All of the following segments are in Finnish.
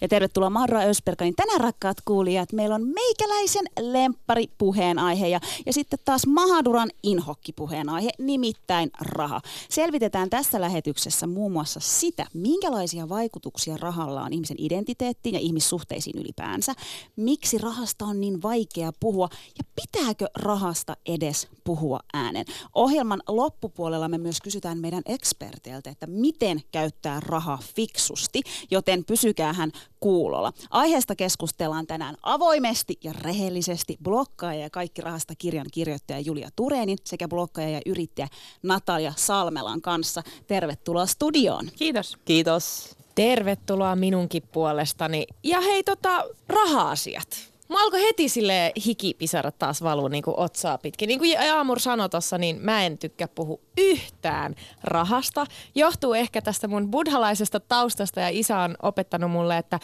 Ja tervetuloa Marra Ösperkanin. Tänään rakkaat kuulijat, meillä on meikäläisen lemppari puheenaihe ja, ja sitten taas Mahaduran inhokki puheenaihe, nimittäin raha. Selvitetään tässä lähetyksessä muun muassa sitä, minkälaisia vaikutuksia rahalla on ihmisen identiteettiin ja ihmissuhteisiin ylipäänsä. Miksi rahasta on niin vaikea puhua ja pitääkö rahasta edes puhua äänen? Ohjelman loppupuolella me myös kysytään meidän eksperteiltä, että miten käyttää rahaa fiksusti, joten pysykäähän kuulolla. Aiheesta keskustellaan tänään avoimesti ja rehellisesti blokkaaja ja kaikki rahasta kirjan kirjoittaja Julia Turenin sekä blokkaaja ja yrittäjä Natalia Salmelan kanssa. Tervetuloa studioon. Kiitos. Kiitos. Tervetuloa minunkin puolestani. Ja hei tota, raha-asiat. Mä alkoi heti sille hikipisarat taas valuu niin kuin otsaa pitkin. Niin kuin Jaamur sanoi tuossa, niin mä en tykkää puhua yhtään rahasta. Johtuu ehkä tästä mun buddhalaisesta taustasta ja isä on opettanut mulle, että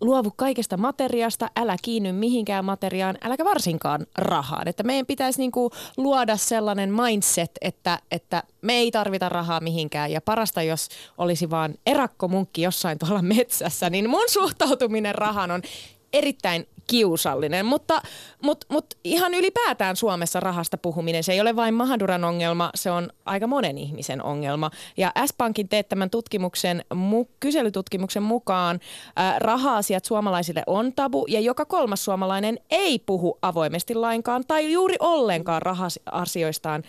luovu kaikesta materiasta, älä kiinny mihinkään materiaan, äläkä varsinkaan rahaan. Että meidän pitäisi niinku luoda sellainen mindset, että, että me ei tarvita rahaa mihinkään. Ja parasta, jos olisi vaan erakkomunkki jossain tuolla metsässä, niin mun suhtautuminen rahaan on erittäin kiusallinen, mutta, mutta, mutta ihan ylipäätään Suomessa rahasta puhuminen, se ei ole vain Mahaduran ongelma, se on aika monen ihmisen ongelma. Ja S-Pankin teettämän tutkimuksen, mu, kyselytutkimuksen mukaan ää, raha-asiat suomalaisille on tabu ja joka kolmas suomalainen ei puhu avoimesti lainkaan tai juuri ollenkaan raha-asioistaan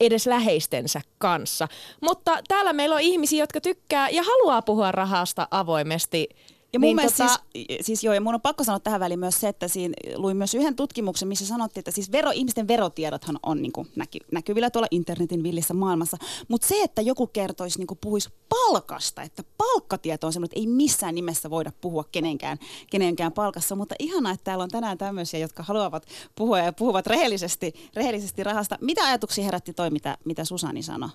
edes läheistensä kanssa. Mutta täällä meillä on ihmisiä, jotka tykkää ja haluaa puhua rahasta avoimesti ja mun niin mielestä tota- siis, siis joo, ja mun on pakko sanoa tähän väliin myös se, että siinä luin myös yhden tutkimuksen, missä sanottiin, että siis vero, ihmisten verotiedothan on niin kuin näky, näkyvillä tuolla internetin villissä maailmassa, mutta se, että joku kertoisi, niin kuin puhuisi palkasta, että palkkatieto on semmoinen, että ei missään nimessä voida puhua kenenkään, kenenkään palkassa, mutta ihanaa, että täällä on tänään tämmöisiä, jotka haluavat puhua ja puhuvat rehellisesti, rehellisesti rahasta. Mitä ajatuksia herätti toi, mitä, mitä Susani sanoi?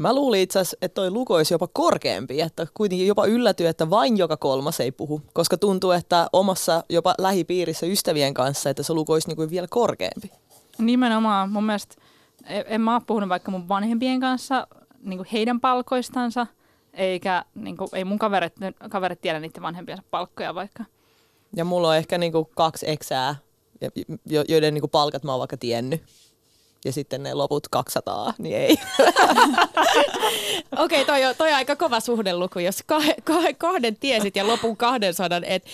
Mä luulin itse asiassa, että toi luku olisi jopa korkeampi, että kuitenkin jopa yllätyy, että vain joka kolmas ei puhu, koska tuntuu, että omassa jopa lähipiirissä ystävien kanssa, että se luku olisi niinku vielä korkeampi. Nimenomaan. Mun mielestä en, en mä ole puhunut vaikka mun vanhempien kanssa niin heidän palkoistansa, eikä niin kuin, ei mun kaverit, kaverit tiedä niiden vanhempiensa palkkoja vaikka. Ja mulla on ehkä niinku kaksi eksää, jo- joiden niinku palkat mä oon vaikka tiennyt. Ja sitten ne loput 200, niin ei. Okei, toi, on- toi on aika kova suhdeluku, jos kah- kah- kahden tiesit ja lopun 200. Et.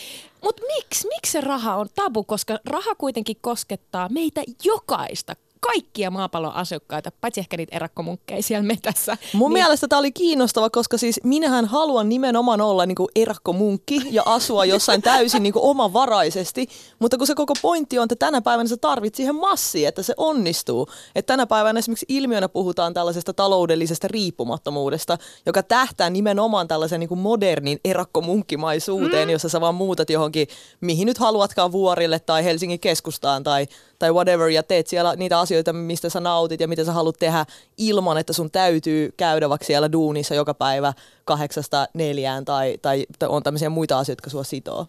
Mutta miksi miksi se raha on tabu? Koska raha kuitenkin koskettaa meitä jokaista, kaikkia maapallon asukkaita, paitsi ehkä niitä erakkomunkkeja siellä metässä. Mun niin. mielestä tämä oli kiinnostava, koska siis minähän haluan nimenomaan olla niinku erakkomunkki ja asua jossain täysin niinku omavaraisesti, mutta kun se koko pointti on, että tänä päivänä sä tarvit siihen massia, että se onnistuu. Että tänä päivänä esimerkiksi ilmiönä puhutaan tällaisesta taloudellisesta riippumattomuudesta, joka tähtää nimenomaan tällaisen niinku modernin erakkomunkkimaisuuteen, mm. jossa sä vaan muutat johonkin, mihin nyt haluatkaan vuorille tai Helsingin keskustaan tai, tai whatever, ja teet siellä niitä asioita, mistä sä nautit ja mitä sä haluat tehdä ilman, että sun täytyy käydä vaikka siellä duunissa joka päivä kahdeksasta neljään tai, tai on tämmöisiä muita asioita, jotka sua sitoo.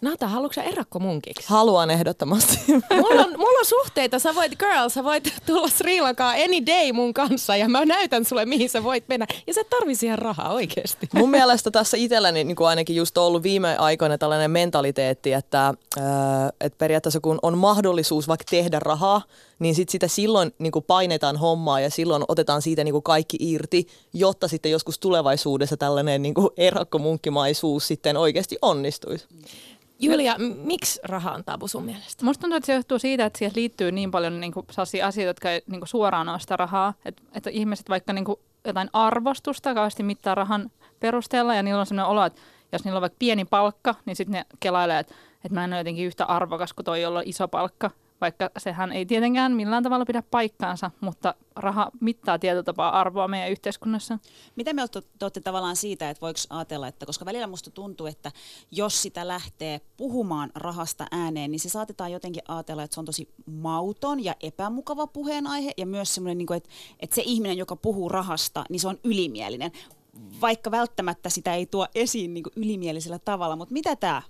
Nata, haluatko sä erakkomunkiksi? Haluan ehdottomasti. mulla, on, mulla on suhteita, sä voit, girl, sä voit tulla Sri Lankaan any day mun kanssa ja mä näytän sulle, mihin sä voit mennä. Ja sä et tarvi siihen rahaa oikeasti. Mun mielestä tässä itselläni niin kuin ainakin just ollut viime aikoina tällainen mentaliteetti, että, äh, että periaatteessa kun on mahdollisuus vaikka tehdä rahaa, niin sit sitä silloin niin kuin painetaan hommaa ja silloin otetaan siitä niin kuin kaikki irti, jotta sitten joskus tulevaisuudessa tällainen niin kuin erakkomunkkimaisuus sitten oikeasti onnistuisi. Julia, miksi raha on tabu sun mielestä? Musta tuntuu, että se johtuu siitä, että siihen liittyy niin paljon niin kuin, asioita, jotka ei niin kuin, suoraan ole sitä rahaa. Että, että ihmiset vaikka niin kuin, jotain arvostusta kauheasti mittaa rahan perusteella ja niillä on sellainen olo, että jos niillä on vaikka pieni palkka, niin sitten ne kelailee, että, että mä en ole jotenkin yhtä arvokas kuin toi, jolla on iso palkka. Vaikka sehän ei tietenkään millään tavalla pidä paikkaansa, mutta raha mittaa tietyllä tapaa arvoa meidän yhteiskunnassa. Mitä me te olette tavallaan siitä, että voiko ajatella, että koska välillä musta tuntuu, että jos sitä lähtee puhumaan rahasta ääneen, niin se saatetaan jotenkin ajatella, että se on tosi mauton ja epämukava puheenaihe ja myös semmoinen, niin kuin, että, se ihminen, joka puhuu rahasta, niin se on ylimielinen. Vaikka välttämättä sitä ei tuo esiin niin ylimielisellä tavalla, mutta mitä tämä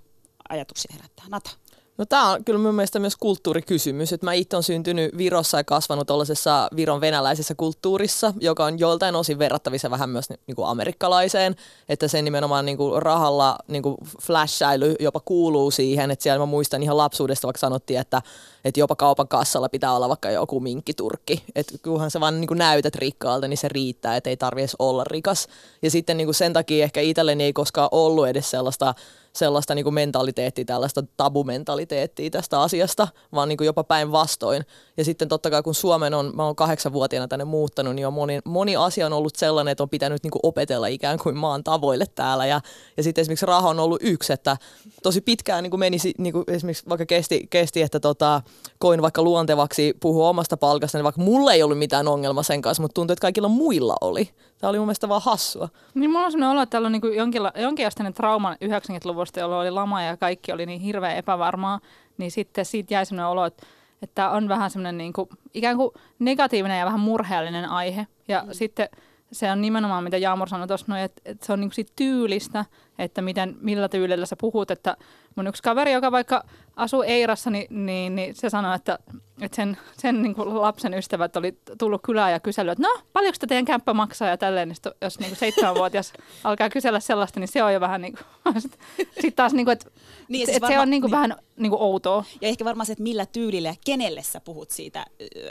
ajatuksia herättää? Nata? No tämä on kyllä mun mielestä myös kulttuurikysymys, että mä itse olen syntynyt Virossa ja kasvanut tuollaisessa Viron venäläisessä kulttuurissa, joka on joiltain osin verrattavissa vähän myös niin kuin amerikkalaiseen, että sen nimenomaan niin kuin rahalla niin kuin flashailu jopa kuuluu siihen, että siellä mä muistan ihan lapsuudesta vaikka sanottiin, että, että jopa kaupan kassalla pitää olla vaikka joku minkkiturkki, että kunhan sä vaan niin kuin näytät rikkaalta, niin se riittää, että ei tarvitse olla rikas. Ja sitten niin kuin sen takia ehkä itselleni ei koskaan ollut edes sellaista sellaista niin kuin mentaliteettia, tällaista tabumentaliteettia tästä asiasta, vaan niin kuin jopa päinvastoin. Ja sitten totta kai kun Suomen on, mä oon kahdeksanvuotiaana tänne muuttanut, niin on moni, moni asia on ollut sellainen, että on pitänyt niin kuin opetella ikään kuin maan tavoille täällä. Ja, ja sitten esimerkiksi raha on ollut yksi, että tosi pitkään niin kuin meni, niin kuin esimerkiksi vaikka kesti, kesti että tota, koin vaikka luontevaksi puhua omasta palkasta, niin vaikka mulla ei ollut mitään ongelma sen kanssa, mutta tuntui, että kaikilla muilla oli. Tämä oli mun mielestä vaan hassua. Niin mulla on sellainen olo, että täällä on niin jonkinla- jonkinasteinen trauma 90-luvusta, jolloin oli lama ja kaikki oli niin hirveän epävarmaa, niin sitten siitä jäi sellainen olo, että, että on vähän semmoinen niin kuin, ikään kuin negatiivinen ja vähän murheellinen aihe. Ja mm. sitten se on nimenomaan, mitä Jaamur sanoi tuossa, että, että se on niin siitä tyylistä, että miten, millä tyylillä sä puhut. Että mun yksi kaveri, joka vaikka asuu Eirassa, niin, niin, niin se sanoi, että, että sen, sen niin kuin lapsen ystävät oli tullut kylään ja kysellyt, että no, paljonko teidän kämppä maksaa ja tälleen. Niin jos niin kuin seitsemänvuotias alkaa kysellä sellaista, niin se on jo vähän niin kuin, sitten taas niin kuin, että, niin, siis varma, se on niin kuin niin. vähän niin kuin outoa. Ja ehkä varmaan se, että millä tyylillä ja kenelle sä puhut siitä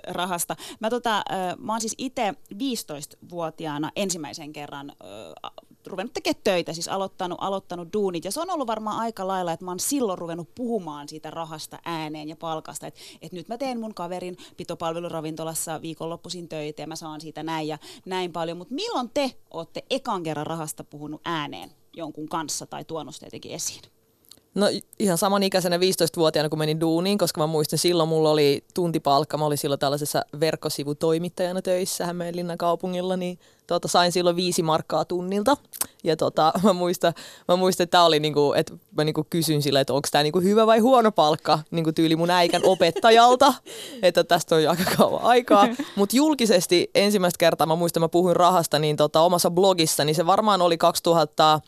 rahasta. Mä, tota, mä oon siis itse 15-vuotiaana ensimmäisen kerran ruvennut tekemään töitä, siis aloittanut, aloittanut duunit. Ja se on ollut varmaan aika lailla, että mä oon silloin ruvennut puhumaan siitä rahasta ääneen ja palkasta. Että et nyt mä teen mun kaverin pitopalveluravintolassa viikonloppuisin töitä ja mä saan siitä näin ja näin paljon. Mutta milloin te olette ekan kerran rahasta puhunut ääneen jonkun kanssa tai tuonut sitä jotenkin esiin? No ihan samanikäisenä 15-vuotiaana, kun menin duuniin, koska mä muistan silloin mulla oli tuntipalkka. Mä olin silloin tällaisessa verkkosivutoimittajana töissä Hämeenlinnan kaupungilla, niin tota, sain silloin viisi markkaa tunnilta. Ja tota, mä, muistan, mä muistan, että, oli niinku, että mä niinku kysyn sille, että onko tämä niinku hyvä vai huono palkka niinku tyyli mun äikän opettajalta. että tästä on jo aika kauan aikaa. Mutta julkisesti ensimmäistä kertaa mä muistan, mä puhuin rahasta niin tota, omassa blogissa, niin se varmaan oli 2000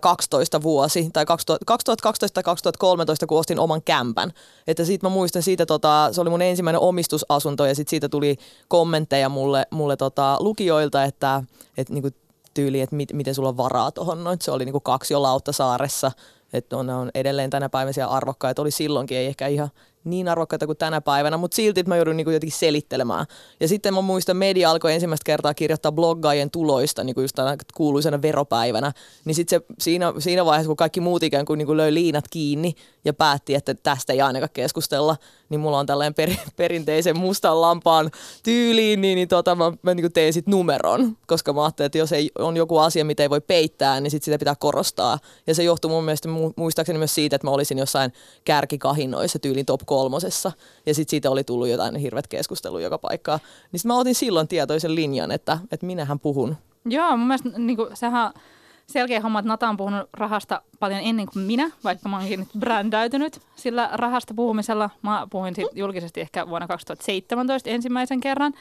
12 vuosi, tai 2012 tai 2013, kun ostin oman kämpän. Että siitä mä muistan siitä, tota, se oli mun ensimmäinen omistusasunto, ja sitten siitä tuli kommentteja mulle, mulle tota, lukijoilta, että et, niinku, tyyli, että mit, miten sulla on varaa tuohon noin. Se oli niinku kaksi jo Lauttasaaressa, että on, on edelleen tänä päivänä siellä arvokkaita, oli silloinkin, ei ehkä ihan niin arvokkaita kuin tänä päivänä, mutta silti mä joudun niinku jotenkin selittelemään. Ja sitten mä muistan, media alkoi ensimmäistä kertaa kirjoittaa bloggaajien tuloista, niin kuin just kuuluisena veropäivänä. Niin sitten siinä, siinä vaiheessa, kun kaikki muut ikään kuin, niin kuin löi liinat kiinni ja päätti, että tästä ei ainakaan keskustella, niin mulla on tällainen per, perinteisen mustan lampaan tyyliin, niin, niin tota, mä, mä niin tein sitten numeron, koska mä ajattelin, että jos ei, on joku asia, mitä ei voi peittää, niin sit sitä pitää korostaa. Ja se johtuu mun mielestä muistaakseni myös siitä, että mä olisin jossain kärkikahinoissa tyylin top kolmosessa, ja sitten siitä oli tullut jotain hirvet keskustelua joka paikkaa. Niin mä otin silloin tietoisen linjan, että, että minähän puhun. Joo, mun mielestä niin kuin, sehän selkeä homma, että Nata on puhunut rahasta paljon ennen kuin minä, vaikka mä oonkin nyt brändäytynyt sillä rahasta puhumisella. Mä puhuin siitä julkisesti ehkä vuonna 2017 ensimmäisen kerran.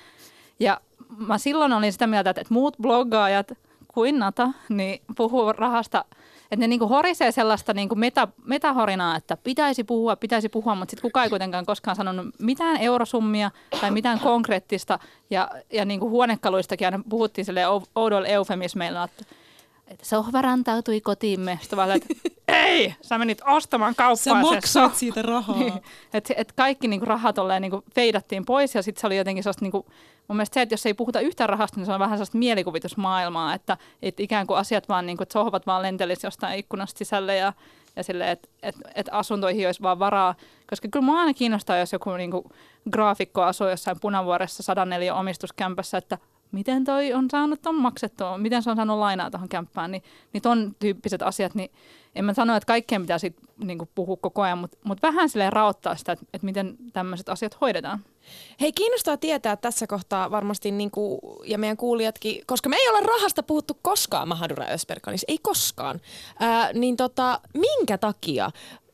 Ja mä silloin olin sitä mieltä, että muut bloggaajat kuin Nata, niin puhuu rahasta – että ne niinku horisee sellaista niinku meta, metahorinaa, että pitäisi puhua, pitäisi puhua, mutta sitten kukaan ei kuitenkaan koskaan sanonut mitään eurosummia tai mitään konkreettista. Ja, ja niinku huonekaluistakin aina puhuttiin sille oudoilla eufemismeilla, että että sohva rantautui kotiimme. Sitten vaan, että ei, sä menit ostamaan kauppaan. Sä maksat siitä rahaa. niin, että et kaikki niinku rahat olleen niinku feidattiin pois ja sitten se oli jotenkin sellaista niinku, mun mielestä se, että jos ei puhuta yhtään rahasta, niin se on vähän sellaista mielikuvitusmaailmaa, että, että ikään kuin asiat vaan, niinku, että sohvat vaan lentelisivät jostain ikkunasta sisälle ja, ja sille, että et, et asuntoihin olisi vaan varaa. Koska kyllä mua aina kiinnostaa, jos joku niinku, graafikko asuu jossain punavuoressa 104 omistuskämpässä, että miten toi on saanut ton maksettua, miten se on saanut lainaa tuohon kämppään, niin, niin ton tyyppiset asiat, niin en mä sano, että kaikkeen pitää sit, niin puhua koko ajan, mutta mut vähän silleen raottaa sitä, että, että miten tämmöiset asiat hoidetaan. Hei, kiinnostaa tietää tässä kohtaa varmasti, niin kuin, ja meidän kuulijatkin, koska me ei ole rahasta puhuttu koskaan Mahadura Ösperkanissa, ei koskaan, ää, niin tota, minkä takia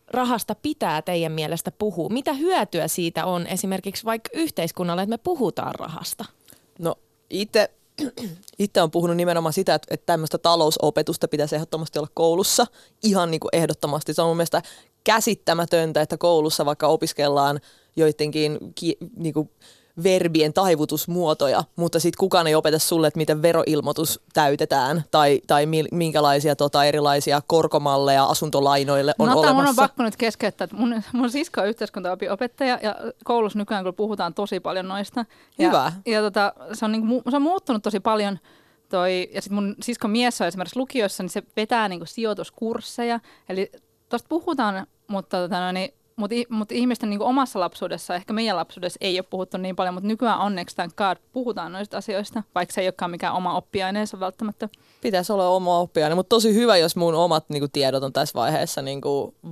rahasta pitää teidän mielestä puhua? Mitä hyötyä siitä on esimerkiksi vaikka yhteiskunnalle, että me puhutaan rahasta? No itse itse on puhunut nimenomaan sitä, että, että tämmöistä talousopetusta pitäisi ehdottomasti olla koulussa. Ihan niin kuin ehdottomasti. Se on mun mielestä käsittämätöntä, että koulussa vaikka opiskellaan joidenkin ki, niinku, verbien taivutusmuotoja, mutta sitten kukaan ei opeta sulle, että miten veroilmoitus täytetään tai, tai minkälaisia tota, erilaisia korkomalleja asuntolainoille on no, olemassa. Mun on pakko nyt keskeyttää, että mun, mun sisko on yhteiskuntaopin opettaja ja koulussa nykyään kun puhutaan tosi paljon noista. Ja, Hyvä. Ja tota, se, on niinku, se on muuttunut tosi paljon toi, ja sitten mun siskon mies on esimerkiksi lukiossa, niin se vetää niinku sijoituskursseja. Eli tuosta puhutaan, mutta tota, no, niin mutta mut ihmisten niin omassa lapsuudessa, ehkä meidän lapsuudessa ei ole puhuttu niin paljon, mutta nykyään onneksi tämän God puhutaan noista asioista, vaikka se ei olekaan mikään oma oppiaineensa välttämättä. Pitäisi olla oma oppiaine, mutta tosi hyvä, jos mun omat niin tiedot on tässä vaiheessa niin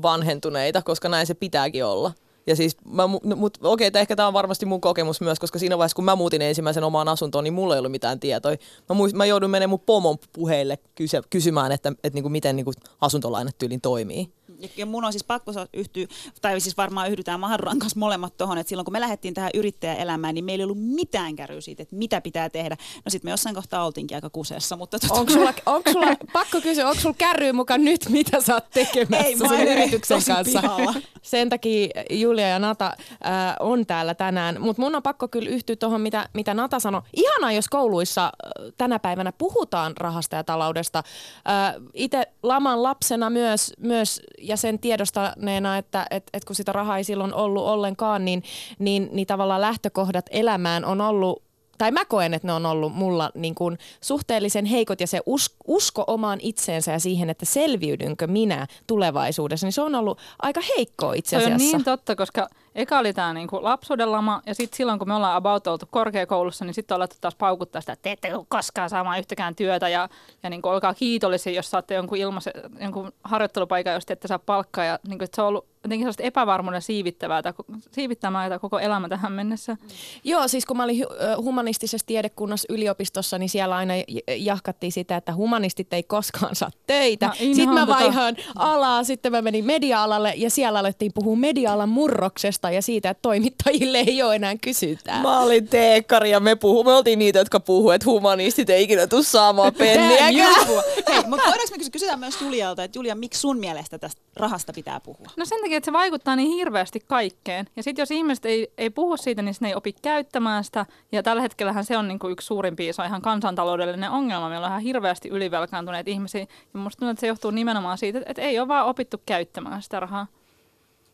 vanhentuneita, koska näin se pitääkin olla. Ja siis, mä, no, mut, okei, okay, ehkä tämä on varmasti mun kokemus myös, koska siinä vaiheessa, kun mä muutin ensimmäisen omaan asuntoon, niin mulla ei ollut mitään tietoja. Mä, muist, mä joudun menemään mun pomon puheille kysy, kysymään, että, että, että niin kuin, miten niin kuin, asuntolainat tyylin toimii. Ja, mun on siis pakko yhtyä, tai siis varmaan yhdytään Mahaduran kanssa molemmat tuohon, että silloin kun me lähdettiin tähän yrittäjäelämään, niin meillä ei ollut mitään käryä siitä, että mitä pitää tehdä. No sitten me jossain kohtaa oltiinkin aika kuseessa. Mutta tota... onko, sulla, onko sulla, pakko kysyä, onko sulla kärryä mukaan nyt, mitä sä oot tekemässä ei, sen yrityksen kanssa? Pihalla. Sen takia Julia ja Nata äh, on täällä tänään. Mutta mun on pakko kyllä yhtyä tuohon, mitä, mitä Nata sanoi. Ihanaa, jos kouluissa äh, tänä päivänä puhutaan rahasta ja taloudesta. Äh, Itse laman lapsena myös, myös ja sen tiedostaneena, että et, et kun sitä rahaa ei silloin ollut ollenkaan, niin, niin, niin tavallaan lähtökohdat elämään on ollut tai mä koen, että ne on ollut mulla niin kuin suhteellisen heikot ja se us, usko omaan itseensä ja siihen, että selviydynkö minä tulevaisuudessa, niin se on ollut aika heikko itse asiassa. Se on niin totta, koska eka oli tämä niinku lapsuuden lama ja sitten silloin kun me ollaan about oltu korkeakoulussa, niin sitten ollaan taas paukuttaa sitä, että te ette koskaan saamaan yhtäkään työtä ja, ja niinku olkaa kiitollisia, jos saatte jonkun, ilmaisen, jonkun harjoittelupaikan, jos te ette saa palkkaa. Ja niinku, se on ollut jotenkin sellaista epävarmuuden siivittävää tai siivittämää tai koko elämä tähän mennessä. Joo, siis kun mä olin humanistisessa tiedekunnassa yliopistossa, niin siellä aina jahkattiin sitä, että humanistit ei koskaan saa töitä. No, sitten mä vaihaan alaa, sitten mä menin media-alalle ja siellä alettiin puhua media-alan murroksesta ja siitä, että toimittajille ei ole enää kysyntää. Mä olin teekkari ja me, puhu, me oltiin niitä, jotka puhuivat, että humanistit ei ikinä tule saamaan penniäkään. Hei, mutta voidaanko me kysyä myös Julialta, että Julia, miksi sun mielestä tästä rahasta pitää puhua? No sen takia, että se vaikuttaa niin hirveästi kaikkeen. Ja sitten jos ihmiset ei, ei puhu siitä, niin ne ei opi käyttämään sitä. Ja tällä hetkellähän se on niin kuin yksi suurin iso ihan kansantaloudellinen ongelma. Meillä on ihan hirveästi ylivelkaantuneet ihmisiä. Ja musta tuntuu, että se johtuu nimenomaan siitä, että ei ole vaan opittu käyttämään sitä rahaa.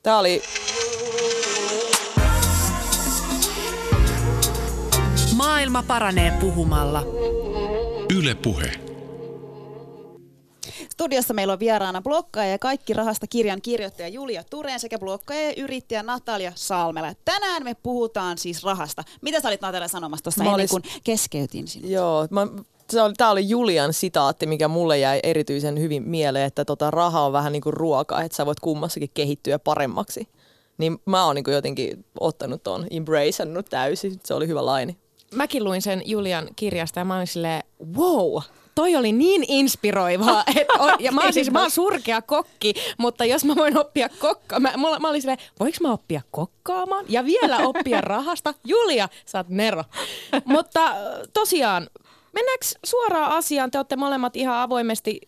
Tämä oli Maailma paranee puhumalla. Yle Puhe. Studiossa meillä on vieraana blokkaaja ja kaikki rahasta kirjan kirjoittaja Julia Tureen sekä blokkaaja ja yrittäjä Natalia Salmela. Tänään me puhutaan siis rahasta. Mitä sä olit Natalia sanomassa tuossa ennen olis... kuin keskeytin sinut? Joo, mä Tämä oli Julian sitaatti, mikä mulle jäi erityisen hyvin mieleen, että tota, raha on vähän niin kuin ruoka, että sä voit kummassakin kehittyä paremmaksi. Niin mä oon niin kuin jotenkin ottanut ton, embraceannut täysin. Se oli hyvä laini. Mäkin luin sen Julian kirjasta ja mä olin silleen, wow, toi oli niin inspiroivaa. Et o, ja mä oon siis mä oon surkea kokki, mutta jos mä voin oppia kokka, mä, mä, mä olin silleen, voiko mä oppia kokkaamaan ja vielä oppia rahasta? Julia, sä oot Nero. mutta tosiaan, mennäänkö suoraan asiaan? Te olette molemmat ihan avoimesti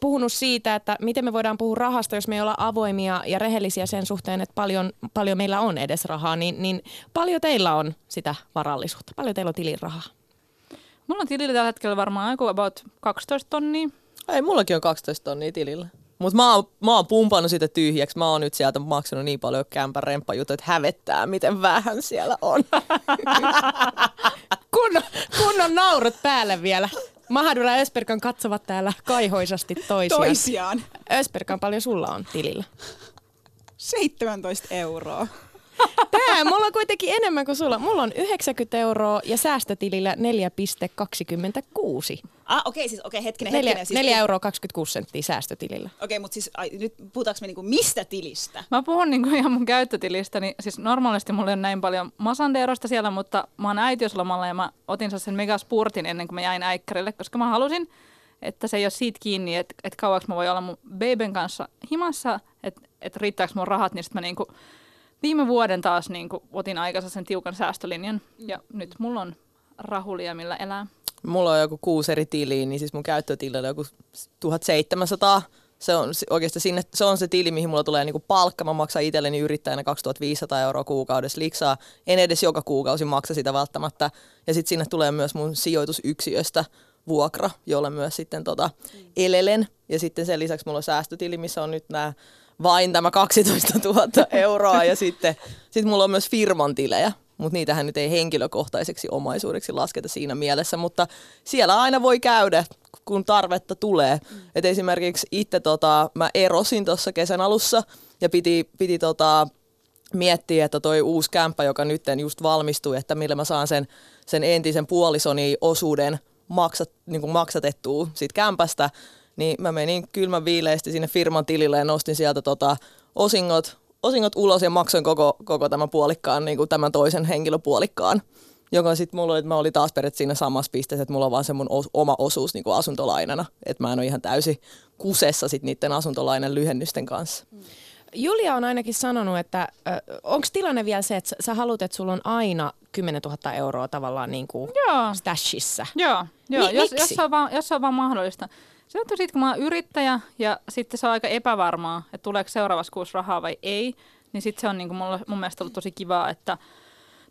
puhunut siitä, että miten me voidaan puhua rahasta, jos me ei olla avoimia ja rehellisiä sen suhteen, että paljon, paljon meillä on edes rahaa, niin, niin paljon teillä on sitä varallisuutta, paljon teillä on tilirahaa? Mulla on tilillä tällä hetkellä varmaan joku about 12 tonnia. Ei, mullakin on 12 tonnia tilillä. Mutta mä, oon, mä oon pumpannut sitä tyhjäksi. Mä oon nyt sieltä maksanut niin paljon kämpän remppajuttuja, että hävettää, miten vähän siellä on. kunnon, kunnon naurut päälle vielä. Mahadura ja Ösperkan katsovat täällä kaihoisasti toisiaan. Toisiaan. Ösperkan paljon sulla on tilillä? 17 euroa. Tää, mulla on kuitenkin enemmän kuin sulla. Mulla on 90 euroa ja säästötilillä 4,26. Ah, okei, okay, siis okei, okay, hetkinen, 4, hetkinen. Siis 4 euroa 26 senttiä säästötilillä. Okei, okay, mutta siis ai, nyt puhutaanko me niinku mistä tilistä? Mä puhun niinku ihan mun käyttötilistä, niin siis normaalisti mulla on näin paljon masandeerosta siellä, mutta mä oon äitiyslomalla ja mä otin sen megaspurtin ennen kuin mä jäin äikkärille, koska mä halusin, että se ei ole siitä kiinni, että, että kauaksi mä voin olla mun baben kanssa himassa, että, että riittääkö mun rahat, niin sitten mä niinku viime vuoden taas niin kuin, otin aikansa sen tiukan säästölinjan ja mm. nyt mulla on rahulia, millä elää. Mulla on joku kuusi eri tiliä, niin siis mun käyttötilillä on joku 1700 se on oikeasti sinne, se on se tili, mihin mulla tulee niinku palkka. Mä maksan itselleni yrittäjänä 2500 euroa kuukaudessa liksaa. En edes joka kuukausi maksa sitä välttämättä. Ja sitten sinne tulee myös mun sijoitusyksiöstä vuokra, jolle myös sitten tota elelen. Ja sitten sen lisäksi mulla on säästötili, missä on nyt nämä vain tämä 12 000 euroa. Ja sitten sit mulla on myös firman tilejä, mutta niitähän nyt ei henkilökohtaiseksi omaisuudeksi lasketa siinä mielessä, mutta siellä aina voi käydä, kun tarvetta tulee. Mm. Et esimerkiksi itse tota, mä erosin tuossa kesän alussa ja piti, piti tota, miettiä, että toi uusi kämppä, joka nyt just valmistui, että millä mä saan sen, sen entisen puolisoni osuuden maksat, niin maksatettua siitä kämpästä, niin mä menin kylmän viileesti sinne firman tilille ja nostin sieltä tota, osingot, osingot ulos ja maksoin koko, koko tämän puolikkaan, niin kuin tämän toisen henkilöpuolikkaan. Joka sitten mulla oli, että mä olin taas periaatteessa siinä samassa pisteessä, että mulla on vaan se mun os, oma osuus niin kuin asuntolainana. Että mä en ole ihan täysin kusessa sit niiden asuntolainan lyhennysten kanssa. Julia on ainakin sanonut, että onko tilanne vielä se, että sä haluat, että sulla on aina 10 000 euroa tavallaan niin kuin Joo. stashissa? Joo, joo Mi- jos, miksi? jos, se on vaan, jos se on vaan mahdollista. Se johtuu siitä, kun mä oon yrittäjä ja sitten se on aika epävarmaa, että tuleeko seuraavassa kuussa rahaa vai ei. Niin sitten se on niin kuin mulla, mun mielestä ollut tosi kivaa, että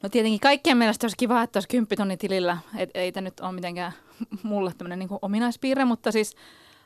no tietenkin kaikkien mielestä olisi kivaa, että olisi 10 tilillä. Et, ei tämä nyt ole mitenkään mulle tämmöinen niin ominaispiirre, mutta siis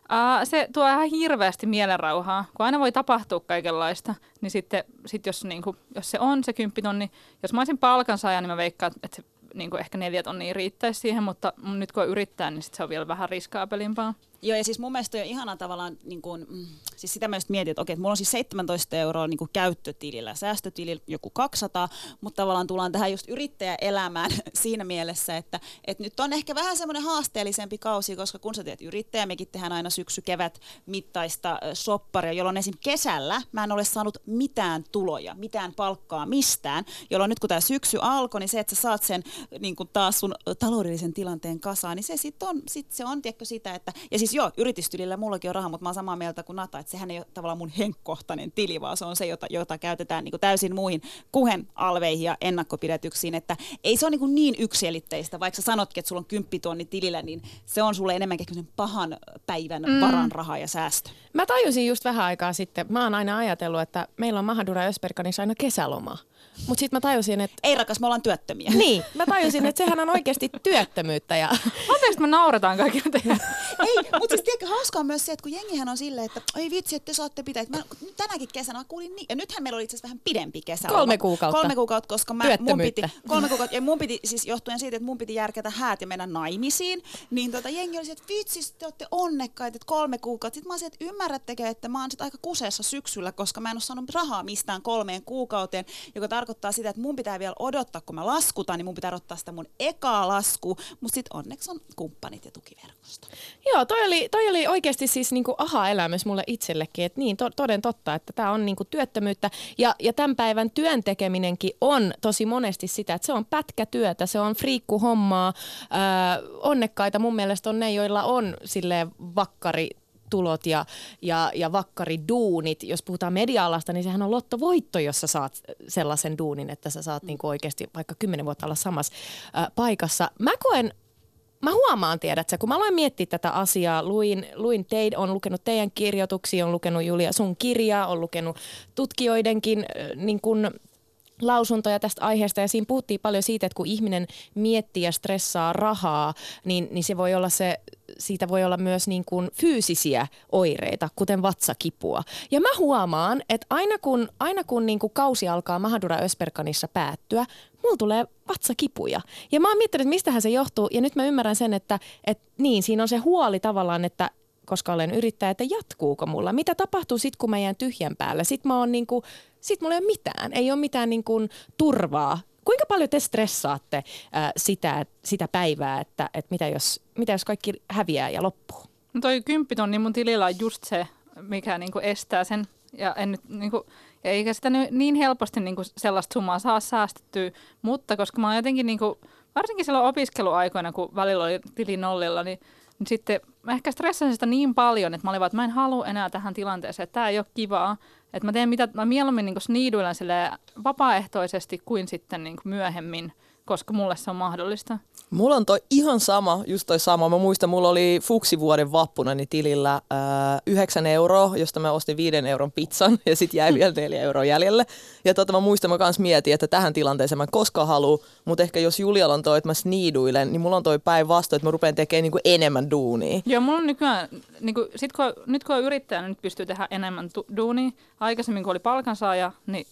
ää, se tuo ihan hirveästi mielenrauhaa. Kun aina voi tapahtua kaikenlaista, niin sitten sit jos, niin kuin, jos se on se 10 tonni, jos mä olisin palkansaaja, niin mä veikkaan, että se niin kuin ehkä neljä tonnia riittäisi siihen, mutta nyt kun on yrittää, niin sit se on vielä vähän riskaapelimpaa. Joo, ja siis mun mielestä on ihanaa tavallaan, niin kuin, mm, siis sitä mä just mietin, että okei, että mulla on siis 17 euroa niin käyttötilillä, säästötilillä joku 200, mutta tavallaan tullaan tähän just yrittäjäelämään siinä mielessä, että, että nyt on ehkä vähän semmoinen haasteellisempi kausi, koska kun sä teet yrittäjä, mekin tehdään aina syksy-kevät mittaista ö, sopparia, jolloin esim. kesällä mä en ole saanut mitään tuloja, mitään palkkaa mistään, jolloin nyt kun tämä syksy alkoi, niin se, että sä saat sen niin taas sun taloudellisen tilanteen kasaan, niin se sitten on, sit se on tiedätkö, sitä, että, ja siis joo, yritystilillä mullakin on rahaa, mutta mä oon samaa mieltä kuin Nata, että sehän ei ole tavallaan mun henkkohtainen tili, vaan se on se, jota, jota käytetään niin kuin täysin muihin kuhen alveihin ja ennakkopidätyksiin, että ei se ole niin, kuin niin yksiselitteistä, vaikka sä sanotkin, että sulla on kymppitonni tilillä, niin se on sulle enemmänkin pahan päivän mm. varan raha ja säästö. Mä tajusin just vähän aikaa sitten, mä oon aina ajatellut, että meillä on Mahadura Ösperkanissa aina kesäloma. Mutta sitten mä tajusin, että Ei rakas, me ollaan työttömiä. niin, mä tajusin, että sehän on oikeasti työttömyyttä ja Anteeksi, me nauretaan kaikille teille. Ei, mutta siis tiedätkö, hauskaa on myös se, että kun jengihän on silleen, että ei vitsi, että te saatte pitää. Että Mä, nyt tänäkin kesänä mä kuulin niin, ja nythän meillä oli itse asiassa vähän pidempi kesä. Kolme kuukautta. Kolme kuukautta, koska mä, mun piti, kolme kuukautta, ja mun piti siis johtuen siitä, että mun piti järkätä häät ja mennä naimisiin, niin tota, jengi oli se, että vitsi, te olette onnekkaita, että kolme kuukautta. Sitten mä olisin, että ymmärrättekö, että mä oon sit aika kuseessa syksyllä, koska mä en ole saanut rahaa mistään kolmeen kuukauteen, joka tarkoittaa sitä, että mun pitää vielä odottaa, kun mä laskutan, niin mun pitää odottaa sitä mun ekaa laskua, mutta sitten onneksi on kumppanit ja tukiverkosto. Joo, toi oli, toi oli oikeasti siis niinku aha-elämys mulle itsellekin, että niin to, toden totta, että tämä on niinku työttömyyttä. Ja, ja tämän päivän työn tekeminenkin on tosi monesti sitä, että se on pätkätyötä, se on friikkuhommaa, öö, onnekkaita mun mielestä on ne, joilla on silleen vakkari tulot ja, ja, ja vakkariduunit. Jos puhutaan media-alasta, niin sehän on lottovoitto, jos sä saat sellaisen duunin, että sä saat niinku oikeasti vaikka kymmenen vuotta olla samassa ö, paikassa. Mä koen Mä huomaan, tiedätkö, kun mä aloin miettiä tätä asiaa, luin, luin teid, on lukenut teidän kirjoituksia, on lukenut Julia sun kirjaa, on lukenut tutkijoidenkin äh, niin kun, lausuntoja tästä aiheesta ja siinä puhuttiin paljon siitä, että kun ihminen miettii ja stressaa rahaa, niin, niin se voi olla se, siitä voi olla myös niin kuin fyysisiä oireita, kuten vatsakipua. Ja mä huomaan, että aina kun, aina kun niin kuin kausi alkaa Mahadura Ösperkanissa päättyä, mulla tulee vatsakipuja. Ja mä oon miettinyt, että mistähän se johtuu, ja nyt mä ymmärrän sen, että, että niin, siinä on se huoli tavallaan, että koska olen yrittäjä, että jatkuuko mulla. Mitä tapahtuu sitten, kun mä jään tyhjän päälle? Sitten mä oon niinku, sit mulla ei ole mitään, ei ole mitään niinku turvaa. Kuinka paljon te stressaatte äh, sitä, sitä päivää, että, että mitä, jos, mitä jos kaikki häviää ja loppuu? No toi kymppitonni mun tilillä on just se, mikä niinku estää sen. Ja en nyt, niinku, ja eikä sitä niin helposti niinku sellaista summaa saa säästettyä, mutta koska mä oon jotenkin, niinku, varsinkin silloin opiskeluaikoina, kun välillä oli tili nollilla, niin, niin sitten mä ehkä stressasin sitä niin paljon, että mä olin vaan, että mä en halua enää tähän tilanteeseen, että tämä ei ole kivaa. Että mä teen mitä, mä mieluummin niinku sniiduilen vapaaehtoisesti kuin sitten niinku myöhemmin, koska mulle se on mahdollista. Mulla on toi ihan sama, just toi sama. Mä muistan, mulla oli fuksivuoden vappuna niin tilillä ää, 9 euroa, josta mä ostin 5 euron pizzan ja sitten jäi vielä 4 euroa jäljelle. Ja tota, mä muistan, mä kans mietin, että tähän tilanteeseen mä en koskaan halua, mutta ehkä jos Julialla on toi, että mä sniiduilen, niin mulla on toi päinvastoin, että mä rupean tekemään niinku enemmän duunia. Joo, mulla on nykyään, niin kuin, sit kun, nyt kun on yrittäjä, niin nyt pystyy tehdä enemmän tu- duunia. Aikaisemmin kun oli palkansaaja, niin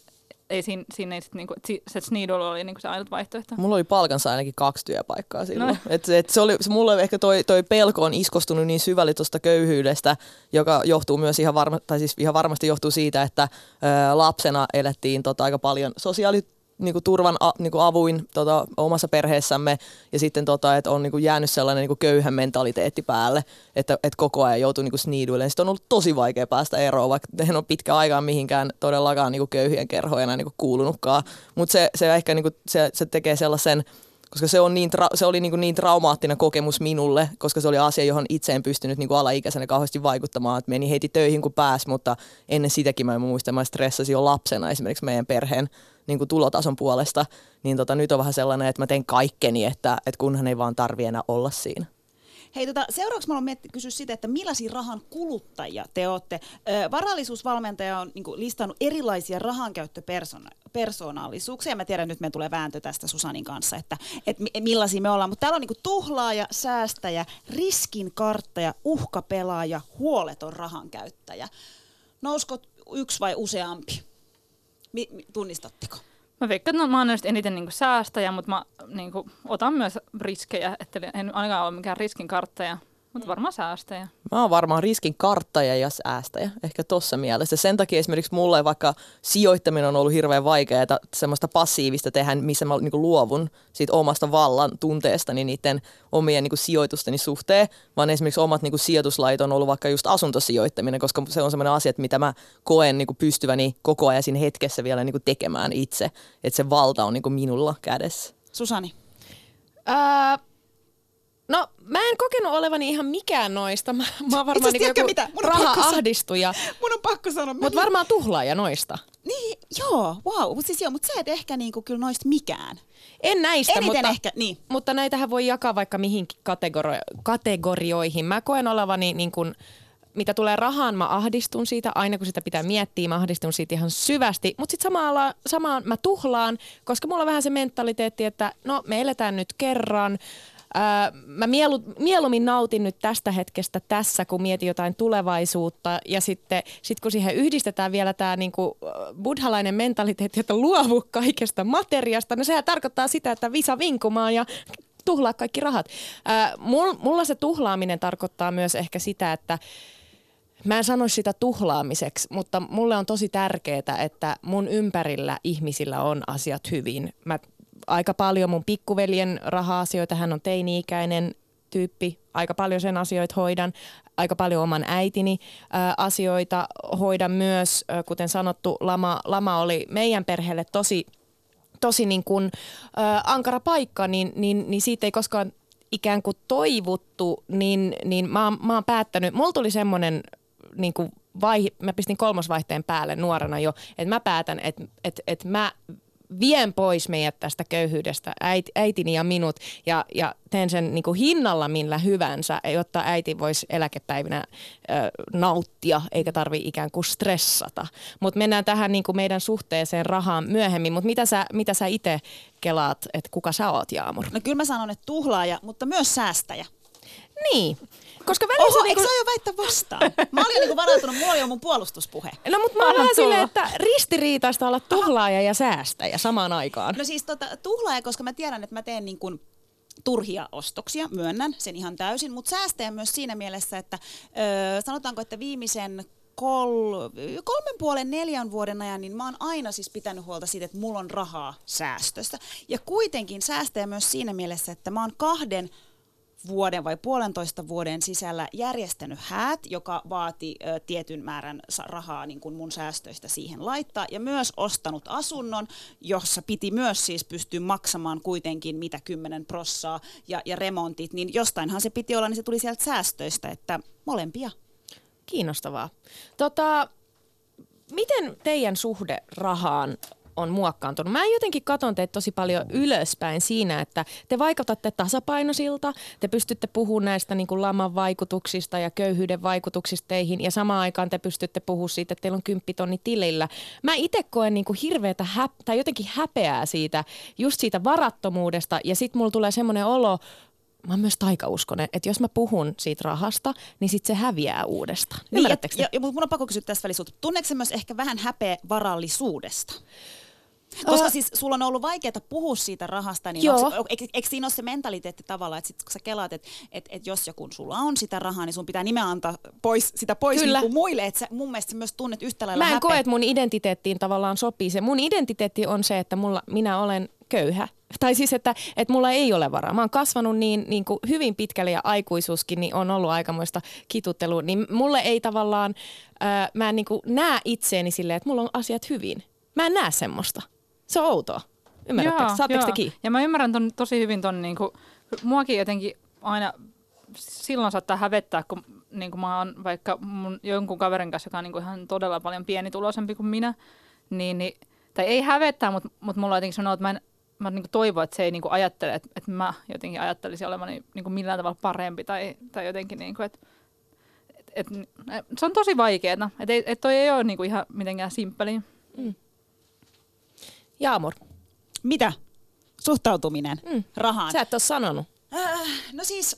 ei siinä, siinä ei sit, niinku, se sniidulu oli niinku se ainut vaihtoehto. Mulla oli palkansa ainakin kaksi työpaikkaa silloin. No. Et, et se oli, se mulle ehkä toi, toi pelko on iskostunut niin syvälle tuosta köyhyydestä, joka johtuu myös ihan, varma, tai siis ihan varmasti johtuu siitä, että ö, lapsena elettiin tota, aika paljon sosiaali niinku turvan a, niinku avuin tota, omassa perheessämme ja sitten tota, että on niinku jäänyt sellainen niinku köyhän mentaliteetti päälle, että et koko ajan joutuu niinku sniiduille. Sitten on ollut tosi vaikea päästä eroon, vaikka en ole pitkä aikaa mihinkään todellakaan niinku köyhien kerhoina niinku kuulunutkaan. Mutta se, se ehkä niinku, se, se tekee sellaisen koska se, on niin tra- se oli niin, niin traumaattinen kokemus minulle, koska se oli asia, johon itse en pystynyt niin alaikäisenä kauheasti vaikuttamaan. että meni heti töihin kun pääs, mutta ennen sitäkin mä muistan, mä stressasin jo lapsena esimerkiksi meidän perheen niin kuin tulotason puolesta. Niin tota, nyt on vähän sellainen, että mä teen kaikkeni, että, että kunhan ei vaan tarvi enää olla siinä. Hei, tota, seuraavaksi mä haluan kysyä sitä, että millaisia rahan kuluttajia te olette. Ö, varallisuusvalmentaja on niin kuin, listannut erilaisia rahankäyttöpersoonallisuuksia. Mä tiedän, nyt me tulee vääntö tästä Susanin kanssa, että, että mi- millaisia me ollaan. Mutta täällä on niin kuin, tuhlaaja, säästäjä, riskinkarttaja, uhkapelaaja, huoleton rahankäyttäjä. Nousko yksi vai useampi? Mi- tunnistatteko? Mä veikkaan, että no, mä oon eniten niinku säästäjä, mutta mä niinku, otan myös riskejä, että en ainakaan ole mikään riskinkarttaja, mutta varmaan säästäjä. Mä oon varmaan riskin karttaja ja säästäjä, ehkä tossa mielessä. Sen takia esimerkiksi mulle vaikka sijoittaminen on ollut hirveän vaikeaa, semmoista passiivista tehdä, missä mä niin luovun siitä omasta vallan tunteestani niiden omien niin sijoitusteni suhteen, vaan esimerkiksi omat niin sijoituslait on ollut vaikka just asuntosijoittaminen, koska se on semmoinen asia, että mitä mä koen niin pystyväni koko ajan siinä hetkessä vielä niin tekemään itse, että se valta on niin minulla kädessä. Susani? Ää, no, mä en kokenut olevani ihan mikään noista. Mä, mä oon varmaan tiedätkö joku mitä? Mun on pakko sanoa- raha-ahdistuja, Mun on pakko sanoa. mutta varmaan tuhlaaja noista. Niin, joo, wow. Mutta siis joo, mutta sä et ehkä niinku kyllä noista mikään. En näistä, Eniten mutta, ehkä, niin. mutta näitähän voi jakaa vaikka mihinkin kategori- kategorioihin. Mä koen olevani niin kuin, mitä tulee rahaan, mä ahdistun siitä. Aina kun sitä pitää miettiä, mä ahdistun siitä ihan syvästi. Mutta sitten samalla, samaan mä tuhlaan, koska mulla on vähän se mentaliteetti, että no me eletään nyt kerran. Mä mielu, mieluummin nautin nyt tästä hetkestä tässä, kun mietin jotain tulevaisuutta. Ja sitten sit kun siihen yhdistetään vielä tämä niinku, buddhalainen mentaliteetti, että luovu kaikesta materiasta, no sehän tarkoittaa sitä, että visa vinkumaan ja tuhlaa kaikki rahat. Ää, mul, mulla se tuhlaaminen tarkoittaa myös ehkä sitä, että Mä en sano sitä tuhlaamiseksi, mutta mulle on tosi tärkeää, että mun ympärillä ihmisillä on asiat hyvin. Mä aika paljon mun pikkuveljen raha-asioita, hän on teini-ikäinen tyyppi, aika paljon sen asioita hoidan, aika paljon oman äitini ä, asioita hoidan myös, ä, kuten sanottu, lama, lama oli meidän perheelle tosi tosi niin kuin, ä, ankara paikka, niin, niin, niin siitä ei koskaan ikään kuin toivuttu, niin, niin mä, oon- mä oon päättänyt, mulla tuli semmoinen niin vaihe, mä pistin kolmosvaihteen päälle nuorena jo, että mä päätän, että, että, että mä vien pois meidät tästä köyhyydestä, äiti, äitini ja minut, ja, ja teen sen niin kuin hinnalla millä hyvänsä, jotta äiti voisi eläkepäivinä ö, nauttia, eikä tarvi ikään kuin stressata. Mutta mennään tähän niin kuin meidän suhteeseen rahaan myöhemmin, mutta mitä sä, mitä sä itse kelaat, että kuka sä oot, Jaamur? No kyllä mä sanon, että tuhlaaja, mutta myös säästäjä. Niin, koska välissä... Oho, niinku- eikö jo väittää vastaan? Mä olin niinku varautunut, mulla oli jo mun puolustuspuhe. No mutta mä oon vähän silleen, että ristiriitaista olla tuhlaaja ja säästäjä samaan aikaan. No siis tota, tuhlaaja, koska mä tiedän, että mä teen niin kuin turhia ostoksia, myönnän sen ihan täysin, mutta säästäjä myös siinä mielessä, että ö, sanotaanko, että viimeisen kol, kolmen puolen neljän vuoden ajan, niin mä oon aina siis pitänyt huolta siitä, että mulla on rahaa säästöstä. Ja kuitenkin säästäjä myös siinä mielessä, että mä oon kahden vuoden vai puolentoista vuoden sisällä järjestänyt häät, joka vaati ö, tietyn määrän rahaa niin kuin mun säästöistä siihen laittaa, ja myös ostanut asunnon, jossa piti myös siis pystyä maksamaan kuitenkin mitä 10 prossaa ja, ja remontit, niin jostainhan se piti olla, niin se tuli sieltä säästöistä, että molempia. Kiinnostavaa. Tota, miten teidän suhde rahaan on muokkaantunut. Mä jotenkin katon teitä tosi paljon ylöspäin siinä, että te vaikutatte tasapainoisilta, te pystytte puhumaan näistä niin kuin laman vaikutuksista ja köyhyyden vaikutuksista teihin ja samaan aikaan te pystytte puhumaan siitä, että teillä on kymppitonni tilillä. Mä itse koen niin kuin hirveätä häp- tai jotenkin häpeää siitä, just siitä varattomuudesta ja sitten mulla tulee semmoinen olo, mä oon myös taikauskonen, että jos mä puhun siitä rahasta, niin sit se häviää uudestaan. Niin, ja, ja, mutta mun on pakko kysyä tässä välissä, tunneeko myös ehkä vähän häpeä varallisuudesta? Koska Ää- siis sulla on ollut vaikeaa puhua siitä rahasta, niin Joo. onks, eikö, eikö siinä ole se mentaliteetti tavallaan, että sit, kun sä kelaat, että et, et jos ja kun sulla on sitä rahaa, niin sun pitää nimeä antaa pois, sitä pois Kyllä. niin kuin muille, että mun mielestä sä myös tunnet yhtä lailla Mä en häpeä. koe, että mun identiteettiin tavallaan sopii se. Mun identiteetti on se, että mulla, minä olen köyhä. Tai siis, että, että mulla ei ole varaa. Mä oon kasvanut niin, niin kuin hyvin pitkälle ja aikuisuuskin niin on ollut aikamoista kituttelua. Niin mulle ei tavallaan, ää, mä en niin kuin näe itseeni silleen, että mulla on asiat hyvin. Mä en näe semmoista. Se on outoa. Ymmärrättekö? Saatteko te kiinni? Ja mä ymmärrän ton, tosi hyvin ton, niinku, muakin jotenkin aina silloin saattaa hävettää, kun niinku mä oon vaikka mun jonkun kaverin kanssa, joka on niinku ihan todella paljon pienituloisempi kuin minä, niin, niin tai ei hävettää, mutta mut mulla on jotenkin sanoo, että mä, en, mä niinku toivon, että se ei niinku ajattele, että, että mä jotenkin ajattelisin olevani niinku millään tavalla parempi tai, tai jotenkin, niinku, että et, et, se on tosi vaikeaa. Että ei, et toi ei ole niinku ihan mitenkään simppeli. Jaamur, Mitä? Suhtautuminen mm. rahaan. sä et ole sanonut. Äh, no siis,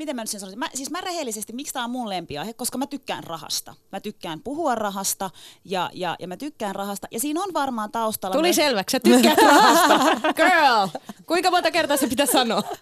miten mä nyt sen sanoisin? Mä, siis mä rehellisesti, miksi tää on mun lempiaihe? Koska mä tykkään rahasta. Mä tykkään puhua rahasta ja, ja, ja mä tykkään rahasta. Ja siinä on varmaan taustalla... Tuli myös- selväksi, sä tykkäät rahasta. Girl, kuinka monta kertaa se pitää sanoa?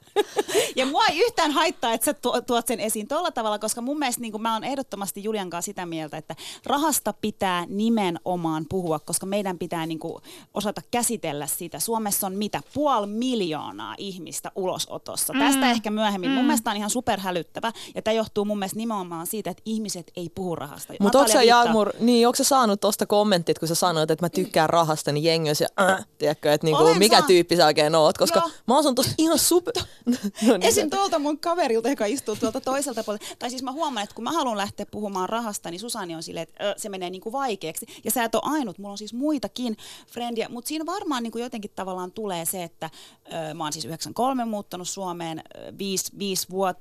Ja mua ei yhtään haittaa, että sä tuo- tuot sen esiin tuolla tavalla, koska mun mielestä niin mä oon ehdottomasti Julian kanssa sitä mieltä, että rahasta pitää nimenomaan puhua, koska meidän pitää niin kuin osata käsitellä sitä. Suomessa on mitä? Puoli miljoonaa ihmistä ulosotossa. Mm. Tästä ehkä myöhemmin. Mm. Mun mielestä on ihan superhälyttävä ja tämä johtuu mun mielestä nimenomaan siitä, että ihmiset ei puhu rahasta. Mutta onko sä Jaamur, niin onko sä saanut tosta kommentit, kun sä sanoit, että mä tykkään rahasta, niin jengi on se, äh, tiedätkö, että niinku, Olen mikä saa- tyyppi sä oikein oot, koska Joo. mä oon tossa ihan super... no, niin. Esim. tuolta mun kaverilta, joka istuu tuolta toiselta puolelta. Tai siis mä huomaan, että kun mä haluan lähteä puhumaan rahasta, niin Susani on silleen, että se menee niinku vaikeaksi. Ja sä et ole ainut, mulla on siis muitakin frendiä. Mutta siinä varmaan niinku jotenkin tavallaan tulee se, että ö, mä oon siis 93 muuttanut Suomeen ö, viisi,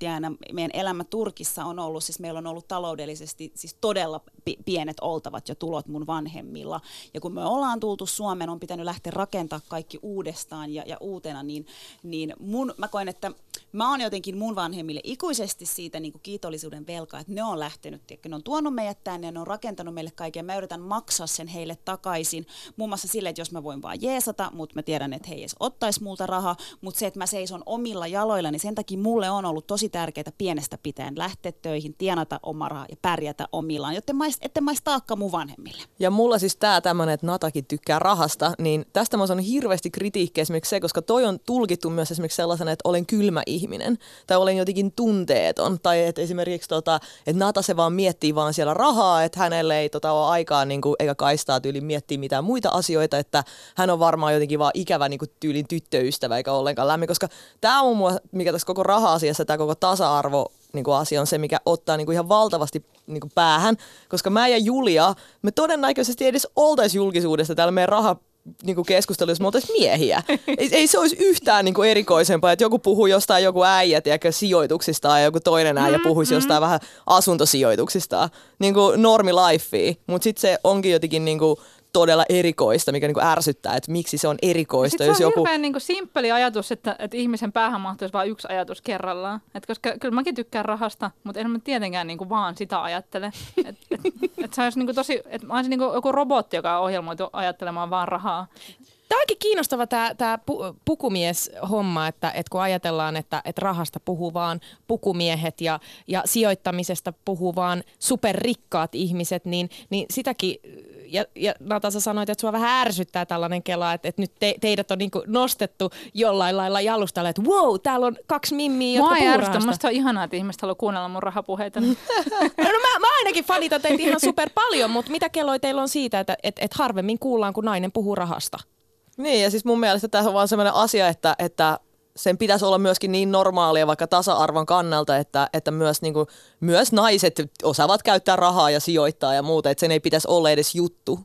viisivuotiaana. Meidän elämä Turkissa on ollut, siis meillä on ollut taloudellisesti siis todella pienet oltavat jo tulot mun vanhemmilla. Ja kun me ollaan tultu Suomeen, on pitänyt lähteä rakentaa kaikki uudestaan ja, ja uutena, niin, niin mun, mä koen, että mä oon jotenkin mun vanhemmille ikuisesti siitä niin kuin kiitollisuuden velkaa, että ne on lähtenyt, tiedätkö, ne on tuonut meidät tänne ja ne on rakentanut meille kaiken. Mä yritän maksaa sen heille takaisin, muun muassa sille, että jos mä voin vaan jeesata, mutta mä tiedän, että he ei edes ottaisi multa rahaa, mutta se, että mä seison omilla jaloilla, niin sen takia mulle on ollut tosi tärkeää pienestä pitäen lähteä töihin, tienata oma rahaa ja pärjätä omillaan, joten mä ette mä taakka mun vanhemmille. Ja mulla siis tää tämmönen, että Natakin tykkää rahasta, niin tästä mä oon hirveästi kritiikkiä esimerkiksi se, koska toi on tulkittu myös esimerkiksi sellaisena, että olen kylmä ihminen. Tai olen jotenkin tunteeton. Tai että esimerkiksi tota, että Nata se vaan miettii vaan siellä rahaa, että hänelle ei tota, ole aikaa niin kuin, eikä kaistaa tyyliin miettiä mitään muita asioita, että hän on varmaan jotenkin vaan ikävä niin kuin, tyylin tyttöystävä eikä ollenkaan lämmin, koska tämä on mua, mikä tässä koko raha-asiassa, tämä koko tasa-arvo niin kuin asia on se, mikä ottaa niin kuin ihan valtavasti niin kuin päähän, koska mä ja Julia, me todennäköisesti edes oltaisi julkisuudessa täällä meidän raha niin kuin keskustelu, jos me oltaisiin miehiä. Ei, ei se olisi yhtään niin kuin erikoisempaa, että joku puhuu jostain joku äijä tiedätkö, sijoituksistaan ja joku toinen äijä puhuisi jostain vähän asuntosijoituksistaan. Niin kuin normi lifea. Mutta sitten se onkin jotenkin niin kuin todella erikoista, mikä niin kuin ärsyttää, että miksi se on erikoista, jos se on joku... hirveän niin kuin simppeli ajatus, että, että ihmisen päähän mahtuisi vain yksi ajatus kerrallaan. Et koska kyllä mäkin tykkään rahasta, mutta en mä tietenkään niin kuin vaan sitä ajattele. Et, et, et se olisi niin kuin tosi, että mä olisin niin kuin joku robotti, joka on ohjelmoitu ajattelemaan vaan rahaa. Tämä onkin kiinnostava tämä, tämä pu- pukumies-homma, että, että kun ajatellaan, että, että rahasta puhuu vaan pukumiehet ja, ja sijoittamisesta puhuu vaan superrikkaat ihmiset, niin, niin sitäkin, ja, ja Nata sä sanoit, että sua vähän ärsyttää tällainen kela, että, että nyt te, teidät on niin nostettu jollain lailla jalustalle, että wow, täällä on kaksi mimmiä, jotka Mua ei puhuu ärsytä, rahasta. musta on ihanaa, että ihmiset haluaa kuunnella mun rahapuheita. No, no mä, mä ainakin fanitan teitä ihan super paljon, mutta mitä kelloja teillä on siitä, että et, et harvemmin kuullaan, kun nainen puhuu rahasta? Niin, ja siis mun mielestä tämä on vaan sellainen asia, että, että sen pitäisi olla myöskin niin normaalia vaikka tasa-arvon kannalta, että, että myös, niin kuin, myös naiset osaavat käyttää rahaa ja sijoittaa ja muuta, että sen ei pitäisi olla edes juttu.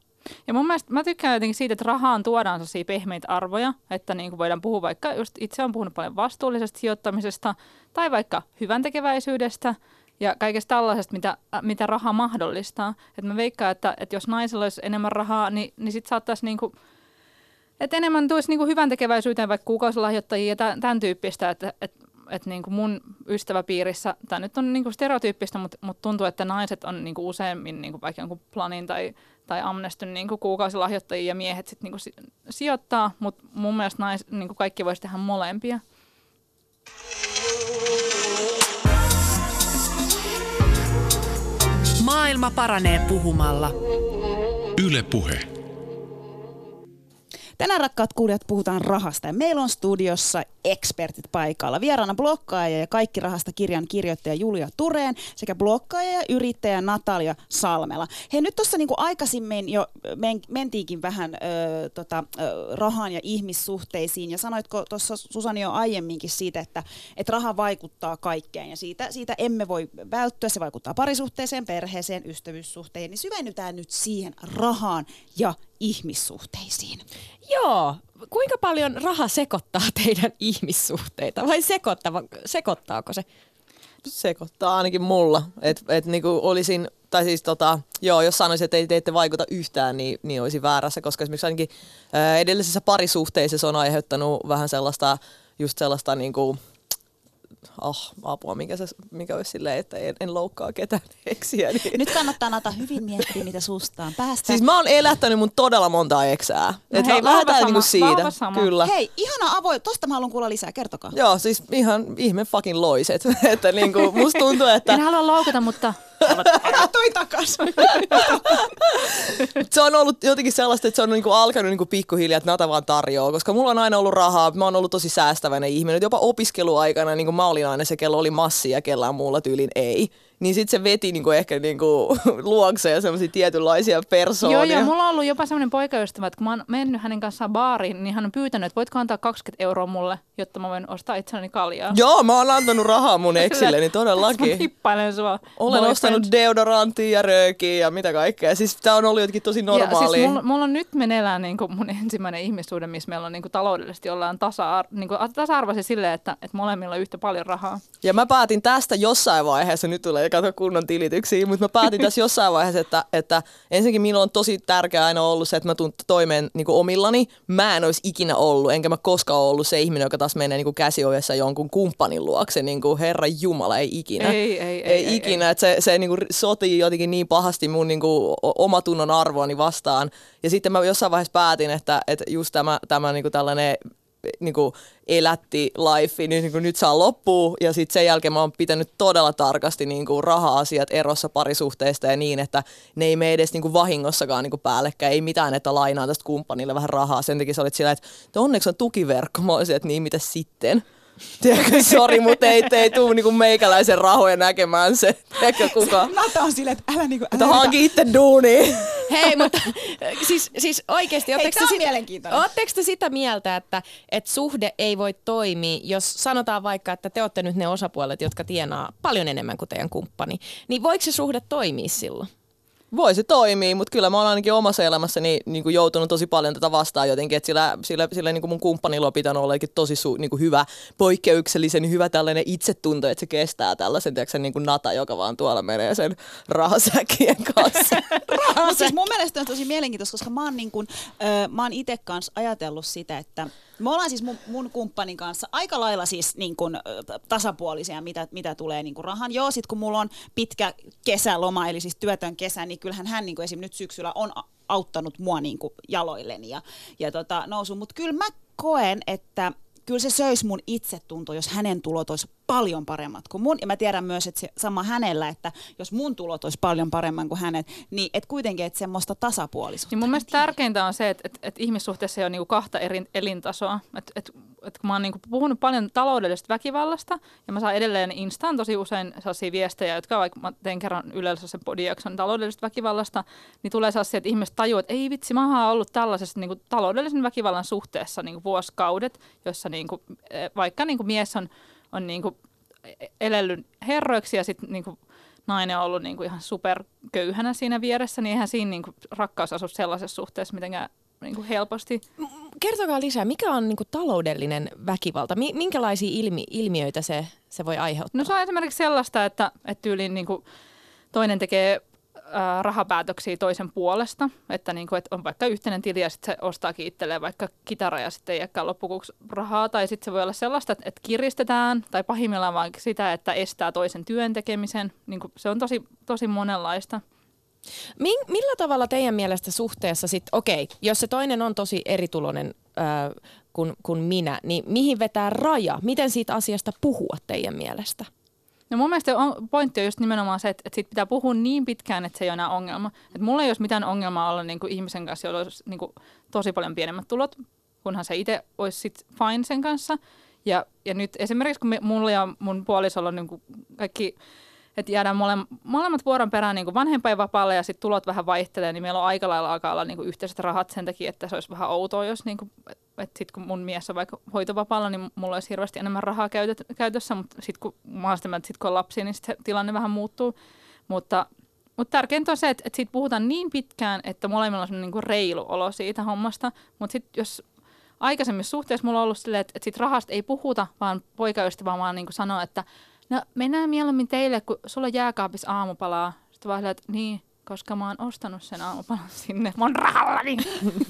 Ja mun mielestä mä tykkään jotenkin siitä, että rahaan tuodaan sellaisia pehmeitä arvoja, että niin kuin voidaan puhua vaikka, just itse on puhunut paljon vastuullisesta sijoittamisesta tai vaikka hyvän tekeväisyydestä ja kaikesta tällaisesta, mitä, äh, mitä raha mahdollistaa. Että mä veikkaan, että, että jos naisilla olisi enemmän rahaa, niin, niin sitten saattaisi niin kuin, että enemmän tulisi niin kuin hyvän tekeväisyyteen vaikka kuukausilahjoittajia ja tämän, tyyppistä, että, että että niin kuin mun ystäväpiirissä, tämä nyt on niin kuin stereotyyppistä, mutta, mutta tuntuu, että naiset on niin kuin useammin niin kuin vaikka jonkun planin tai, tai amnestyn niin kuin kuukausilahjoittajia ja miehet sitten niin kuin sijoittaa, mutta mun mielestä nais, niin kuin kaikki voisi tehdä molempia. Maailma paranee puhumalla. Yle Puhe. Tänään rakkaat kuulijat puhutaan rahasta ja meillä on studiossa ekspertit paikalla. Vieraana blokkaaja ja Kaikki rahasta kirjan kirjoittaja Julia Tureen sekä blokkaaja ja yrittäjä Natalia Salmela. Hei nyt tuossa niinku aikaisemmin jo men, mentiinkin vähän ö, tota, ö, rahaan ja ihmissuhteisiin ja sanoitko tuossa Susani jo aiemminkin siitä, että et raha vaikuttaa kaikkeen ja siitä, siitä emme voi välttyä. Se vaikuttaa parisuhteeseen, perheeseen, ystävyyssuhteeseen. Niin syvennytään nyt siihen rahaan ja ihmissuhteisiin. Joo. Kuinka paljon raha sekoittaa teidän ihmissuhteita? Vai sekoittava, sekoittaako se? sekoittaa ainakin mulla. Että et niinku olisin, tai siis tota, joo, jos sanoisin, että ei te ette vaikuta yhtään, niin, niin olisi väärässä, koska esimerkiksi ainakin ää, edellisessä parisuhteessa se on aiheuttanut vähän sellaista, just sellaista niinku, oh, apua, mikä, se, mikä olisi silleen, että en, en loukkaa ketään eksiä. Niin. Nyt kannattaa Nata hyvin miettiä, mitä sustaan päästä. Siis mä oon elättänyt mun todella monta eksää. No Et hei, lähdetään niinku sama, siitä. vahva sama. Kyllä. Hei, ihana avoin. Tosta mä haluan kuulla lisää. Kertokaa. Joo, siis ihan ihme fucking loiset. että niinku, musta tuntuu, että En halua loukata, mutta Toi takas. se on ollut jotenkin sellaista, että se on niinku alkanut niinku pikkuhiljaa, että Nata vaan tarjoaa, koska mulla on aina ollut rahaa, mä oon ollut tosi säästäväinen ihminen. Jopa opiskeluaikana niinku mä olin aina se, kello oli massia ja kellään muulla tyylin ei. Niin sitten se veti niinku ehkä niinku luokseen semmoisia tietynlaisia Joo, persoonia. ja mulla on ollut jopa semmoinen poikaystävä, että kun mä oon mennyt hänen kanssaan baariin, niin hän on pyytänyt, että voitko antaa 20 euroa mulle, jotta mä voin ostaa itselleni kaljaa. Joo, mä oon antanut rahaa mun eksilleni Mä todellakin. hippailen sua. Olen boyfriend. ostanut deodoranttia ja röökiä ja mitä kaikkea. Siis tää on ollut jotenkin tosi Ja normaalia. siis mulla, mulla on nyt meneillään niin mun ensimmäinen ihmissuhde, missä meillä on niin kuin taloudellisesti ollaan tasa, niin kuin tasa-arvoisia silleen, että, että molemmilla on yhtä paljon rahaa. Ja mä päätin tästä jossain vaiheessa, nyt tulee kato kunnon tilityksiä, mutta mä päätin tässä jossain vaiheessa, että, että ensinnäkin minulla on tosi tärkeää aina ollut se, että mä tuun toimeen niin omillani. Mä en olisi ikinä ollut, enkä mä koskaan ollut se ihminen, joka taas menee niin käsiovessa jonkun kumppanin luokse. Niin kuin Herra Jumala, ei ikinä. Ei, ei, ei, ei, ei, ikinä. Että se, se niin kuin sotii jotenkin niin pahasti mun niin kuin omatunnon arvoani vastaan. Ja sitten mä jossain vaiheessa päätin, että, että just tämä, tämä niin kuin tällainen niin kuin elätti life, niin, niin kuin nyt saa loppua. Ja sitten sen jälkeen mä oon pitänyt todella tarkasti niin kuin raha-asiat erossa parisuhteista ja niin, että ne ei mene edes niin kuin vahingossakaan niin kuin päällekkäin. Ei mitään, että lainaa tästä kumppanille vähän rahaa. Sen takia sä olit sillä, että onneksi on tukiverkko. Mä olisin, että niin, mitä sitten? Tiedätkö, sori, mutta ei, ei tuu niinku meikäläisen rahoja näkemään se. Tiedätkö kuka? Nata on silleen, että älä niinku... Että Älä hanki itse duuni. Hei, mutta siis, siis oikeasti, Hei, te, sit- mielenkiintoinen. ootteko te sitä mieltä, että, että suhde ei voi toimia, jos sanotaan vaikka, että te olette nyt ne osapuolet, jotka tienaa paljon enemmän kuin teidän kumppani, niin voiko se suhde toimia silloin? Voi se toimii, mutta kyllä mä oon ainakin omassa elämässäni niin kuin joutunut tosi paljon tätä vastaan jotenkin, että sillä, sillä, sillä niin kuin mun kumppanilla on pitänyt olla tosi su, niin kuin hyvä, poikkeuksellisen hyvä tällainen itsetunto, että se kestää tällaisen, tiedätkö, niin kuin nata, joka vaan tuolla menee sen rahasäkien kanssa. Mutta siis mun mielestä on tosi mielenkiintoista, koska mä oon, niin kun, ö, mä oon itse kanssa ajatellut sitä, että me ollaan siis mun, mun kumppanin kanssa aika lailla siis niin kun, tasapuolisia, mitä, mitä tulee niin kun rahan. Joo, sit kun mulla on pitkä kesäloma, eli siis työtön kesä, niin kyllähän hän niin esimerkiksi nyt syksyllä on auttanut mua niin jaloilleni ja, ja tota, nousu. Mutta kyllä mä koen, että kyllä se söisi mun itsetunto, jos hänen tulot olisi paljon paremmat kuin mun. Ja mä tiedän myös, että se sama hänellä, että jos mun tulot olisi paljon paremman kuin hänet, niin et kuitenkin, että semmoista tasapuolisuutta. Niin mun mielestä tärkeintä on se, että, että, että ihmissuhteessa ei ole niinku kahta eri elintasoa. Että, että, että kun mä oon niinku puhunut paljon taloudellisesta väkivallasta, ja mä saan edelleen Instaan tosi usein sellaisia viestejä, jotka vaikka mä teen kerran yleensä sen podiakson taloudellisesta väkivallasta, niin tulee sellaisia, että ihmiset tajuaa, että ei vitsi, mä oon ollut tällaisessa niinku taloudellisen väkivallan suhteessa niinku vuosikaudet, jossa niinku, eh, vaikka niinku mies on, on niinku elellyt herroiksi ja sitten niinku nainen on ollut niin kuin ihan superköyhänä siinä vieressä, niin eihän siinä niin kuin rakkaus asu sellaisessa suhteessa mitenkään niin kuin helposti. Kertokaa lisää, mikä on niinku taloudellinen väkivalta? Mi- minkälaisia ilmi- ilmiöitä se, se voi aiheuttaa? No se on esimerkiksi sellaista, että, että tyyliin niin kuin toinen tekee rahapäätöksiä toisen puolesta, että, niin kuin, että on vaikka yhteinen tili ja sitten se ostaakin itselleen vaikka kitara ja sitten ei jääkään loppukuuksi rahaa. Tai sitten se voi olla sellaista, että, kiristetään tai pahimmillaan vaikka sitä, että estää toisen työn tekemisen. Niin kuin, se on tosi, tosi monenlaista. Min, millä tavalla teidän mielestä suhteessa sitten, okei, jos se toinen on tosi erituloinen äh, kuin, kuin minä, niin mihin vetää raja? Miten siitä asiasta puhua teidän mielestä? No mun mielestä pointti on just nimenomaan se, että, että siitä pitää puhua niin pitkään, että se ei ole enää ongelma. Että mulla ei olisi mitään ongelmaa olla niin kuin ihmisen kanssa, jolla olisi niin kuin tosi paljon pienemmät tulot, kunhan se itse olisi sit fine sen kanssa. Ja, ja nyt esimerkiksi kun me, mulla ja mun puolisolla on niin kuin kaikki että jäädään mole, molemmat vuoron perään niin vanhempainvapaalle ja sitten tulot vähän vaihtelee, niin meillä on aika lailla alkaa olla niin kuin yhteiset rahat sen takia, että se olisi vähän outoa, jos niin kuin, että sitten kun mun mies on vaikka hoitovapaalla, niin mulla olisi hirveästi enemmän rahaa käytöt, käytössä, mutta sitten kun sit kun on lapsi, niin sit se tilanne vähän muuttuu. Mutta, mutta tärkeintä on se, että, että siitä puhutaan niin pitkään, että molemmilla on niin kuin reilu olo siitä hommasta, mutta sitten jos aikaisemmissa suhteissa mulla on ollut silleen, että, että siitä rahasta ei puhuta, vaan poikaystävä vaan niin kuin sanoo, että no mennään mieluummin teille, kun sulla on jääkaapissa aamupalaa. Sitten vaan että niin, koska mä oon ostanut sen aamupalan sinne mun rahallani.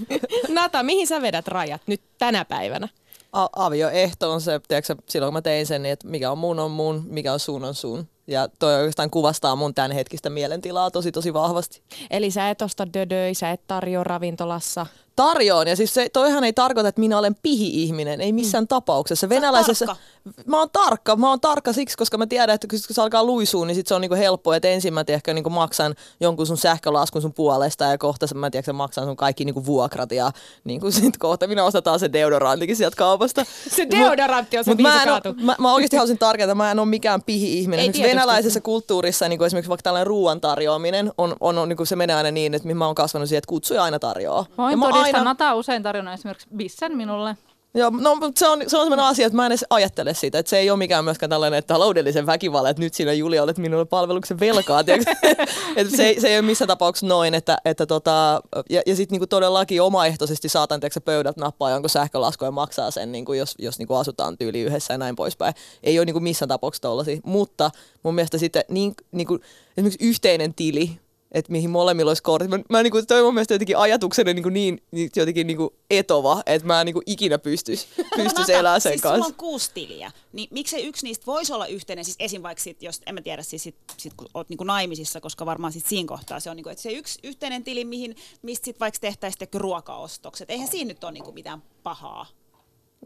Nata, mihin sä vedät rajat nyt tänä päivänä? A- avioehto on se, tiedätkö, silloin kun mä tein sen, niin että mikä on mun on mun, mikä on sun on sun. Ja toi oikeastaan kuvastaa mun tämänhetkistä mielentilaa tosi tosi vahvasti. Eli sä et osta dödöi, sä et tarjoa ravintolassa. Tarjoon. Ja siis se, toihan ei tarkoita, että minä olen pihi-ihminen. Ei missään mm. tapauksessa. Venäläisessä... tarkka. Mä oon tarkka. Mä oon tarkka siksi, koska mä tiedän, että kun se alkaa luisua, niin sit se on niinku helppoa, että ensin mä ehkä niinku maksan jonkun sun sähkölaskun sun puolesta ja kohta mä tiedän, maksan sun kaikki niinku vuokrat ja niinku sit kohta minä ostetaan se deodorantikin sieltä kaupasta. Se deodorantti on se Mut mä, biisi en oo, mä, mä oikeasti haluaisin tarkentaa, mä en ole mikään pihi-ihminen. Venäläisessä kulttuurissa niin kuin esimerkiksi vaikka tällainen ruoan tarjoaminen, on, on, on niin kuin se menee aina niin, että mä oon kasvanut siihen, että kutsuja aina tarjoaa. Mä aina, Nata on usein tarjonnut esimerkiksi bissen minulle. joo, no, mutta se on, se on sellainen asia, että mä en edes ajattele siitä, että se ei ole mikään myöskään tällainen että taloudellisen väkivallan, että nyt sinä Julia olet minulle palveluksen velkaa, että se, ei- se ei ole missään tapauksessa noin, että, että tota, ja, ja sitten niinku todellakin omaehtoisesti saatan tiedätkö, pöydät nappaa jonkun sähkölaskun ja maksaa sen, niinku, jos, jos niinku asutaan tyyli yhdessä ja näin poispäin. Ei ole niinku missään tapauksessa tollasia, mutta mun mielestä sitten niin, niinku, esimerkiksi yhteinen tili, että mihin molemmilla olisi kortit. Mä, mä niinku, toi on mun mielestä jotenkin ajatuksena niinku niin, niin, jotenkin niinku etova, että mä en niinku ikinä pystyisi pystyis elämään sen siis kanssa. sulla on kuusi tiliä, niin miksei yksi niistä voisi olla yhteinen, siis esim. vaikka sit, jos, en mä tiedä, siis sit, sit kun oot niinku naimisissa, koska varmaan sit siinä kohtaa se on niinku, että se yksi yhteinen tili, mihin, mistä sit vaikka tehtäisiin ruokaostokset, eihän siinä nyt ole niinku mitään pahaa.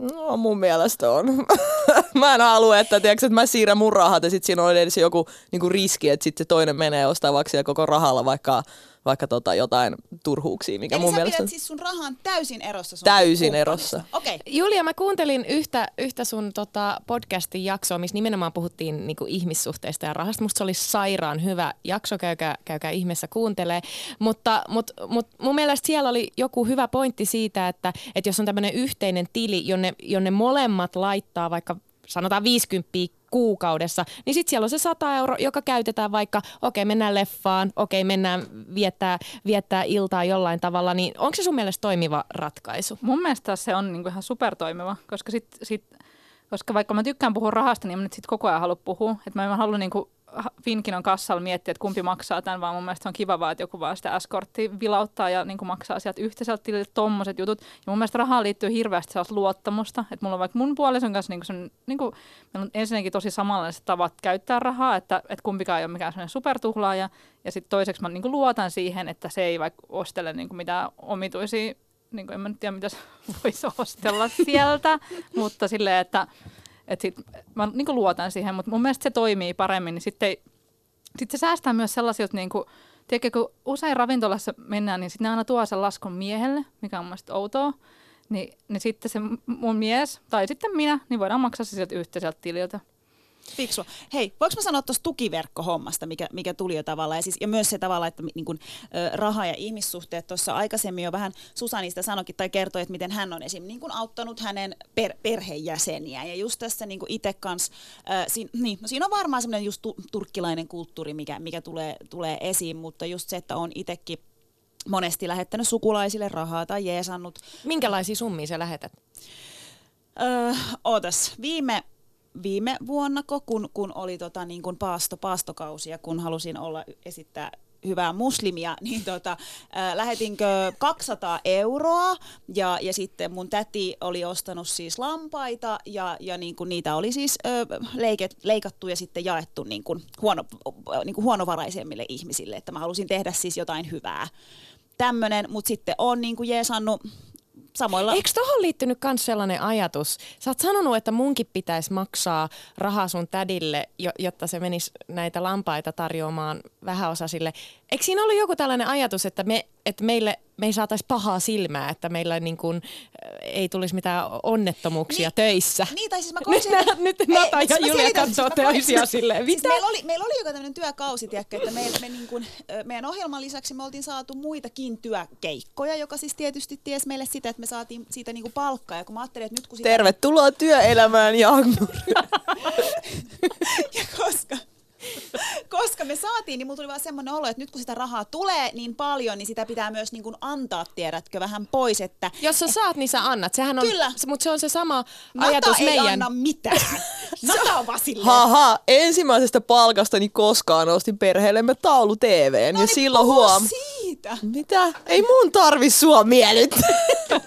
No mun mielestä on. mä en halua, että, tiedätkö, että mä siirrän mun rahat ja sitten siinä on edes joku niinku riski, että sitten se toinen menee ostavaksi ja koko rahalla vaikka, vaikka tota jotain turhuuksia, mikä Eli mun sä mielestä pidät on siis sun rahan täysin erossa sun täysin kumppanista. erossa. Okei. Okay. Julia, mä kuuntelin yhtä, yhtä sun tota podcastin jaksoa, missä nimenomaan puhuttiin niinku ihmissuhteista ja rahasta. Musta se oli sairaan hyvä jakso, käykää, käykää ihmeessä kuuntelee. Mutta mut, mut mun mielestä siellä oli joku hyvä pointti siitä, että, että jos on tämmöinen yhteinen tili, jonne, jonne molemmat laittaa vaikka sanotaan 50 kuukaudessa, niin sitten siellä on se 100 euro, joka käytetään vaikka, okei mennään leffaan, okei mennään viettää, viettää iltaa jollain tavalla, niin onko se sun mielestä toimiva ratkaisu? Mun mielestä se on niinku ihan supertoimiva, koska, sit, sit, koska vaikka mä tykkään puhua rahasta, niin mä nyt sit koko ajan halua puhua. Et mä en halua niinku Finkinon kassalla miettiä, että kumpi maksaa tämän, vaan mun mielestä se on kiva vaan, että joku vaan sitä S-korttia vilauttaa ja niin kuin maksaa sieltä yhteiseltä tililtä tommoset jutut. Ja mun mielestä rahaan liittyy hirveästi sellaista luottamusta, että mulla on vaikka mun puolison kanssa niin kuin sen, niin kuin, meillä on ensinnäkin tosi samanlaiset tavat käyttää rahaa, että, että kumpikaan ei ole mikään sellainen supertuhlaaja. Ja sitten toiseksi mä niin kuin luotan siihen, että se ei vaikka ostele niin kuin mitään omituisia niin kuin en mä nyt tiedä, mitä voisi ostella sieltä, mutta silleen, että et sit, mä niin luotan siihen, mutta mun mielestä se toimii paremmin, niin sitten sit se säästää myös sellaisilta, niin kuin, tiedätkö, kun usein ravintolassa mennään, niin sitten ne aina tuo sen laskun miehelle, mikä on mun outoa, niin, niin sitten se mun mies, tai sitten minä, niin voidaan maksaa se sieltä yhteiseltä tililtä. Fiksua. Hei, voiko mä sanoa tuosta tukiverkkohommasta, mikä, mikä tuli jo tavallaan, ja, siis, ja myös se tavalla, että niin kun, raha ja ihmissuhteet tuossa aikaisemmin jo vähän Susanista sanoikin tai kertoi, että miten hän on esim. Niin kun auttanut hänen per, perheenjäseniä. Ja just tässä niin itse kanssa, siinä, niin, no siinä on varmaan semmoinen just tu, turkkilainen kulttuuri, mikä, mikä tulee, tulee esiin, mutta just se, että on itsekin monesti lähettänyt sukulaisille rahaa tai jeesannut. Minkälaisia summia sä lähetät? Öö, ootas, viime, viime vuonna, kun, kun oli tota, niin kuin paasto, paastokausi ja kun halusin olla esittää hyvää muslimia, niin tota, äh, lähetinkö 200 euroa ja, ja sitten mun täti oli ostanut siis lampaita ja, ja niin kuin niitä oli siis äh, leiket, leikattu ja sitten jaettu niin kuin huono, niin kuin huonovaraisemmille ihmisille, että mä halusin tehdä siis jotain hyvää. Tämmönen, mutta sitten on niin kuin jeesannut samoilla... Eikö tuohon liittynyt myös sellainen ajatus? Sä oot sanonut, että munkin pitäisi maksaa rahaa sun tädille, jotta se menisi näitä lampaita tarjoamaan vähäosaisille. Eikö siinä ollut joku tällainen ajatus, että, me, että meille me ei saataisi pahaa silmää, että meillä niin kuin, ei tulisi mitään onnettomuuksia niin, töissä. Niin, tai siis mä nyt, että... nyt Nata ja Julia katsoo töisiä silleen, siis meillä, oli, meillä oli joku tämmöinen työkausi, tiedäkö, että me, me niin kuin, meidän ohjelman lisäksi me oltiin saatu muitakin työkeikkoja, joka siis tietysti ties meille sitä, että me saatiin siitä niin kuin palkkaa. Ja kun mä ajattelin, että nyt kun sitä... Tervetuloa työelämään, Jagnur. ja koska koska me saatiin, niin mulla tuli vaan semmoinen olo, että nyt kun sitä rahaa tulee niin paljon, niin sitä pitää myös niin kuin antaa, tiedätkö, vähän pois. Että, Jos sä saat, niin sä annat. Sehän on, Kyllä. Mutta se on se sama Nata ajatus ei meidän. anna mitään. Nata on vaan. Haha, ensimmäisestä palkastani koskaan ostin perheellemme taulu TVn No ja niin, silloin huom. siitä. Mitä? Ei mun tarvi sua miellyttää.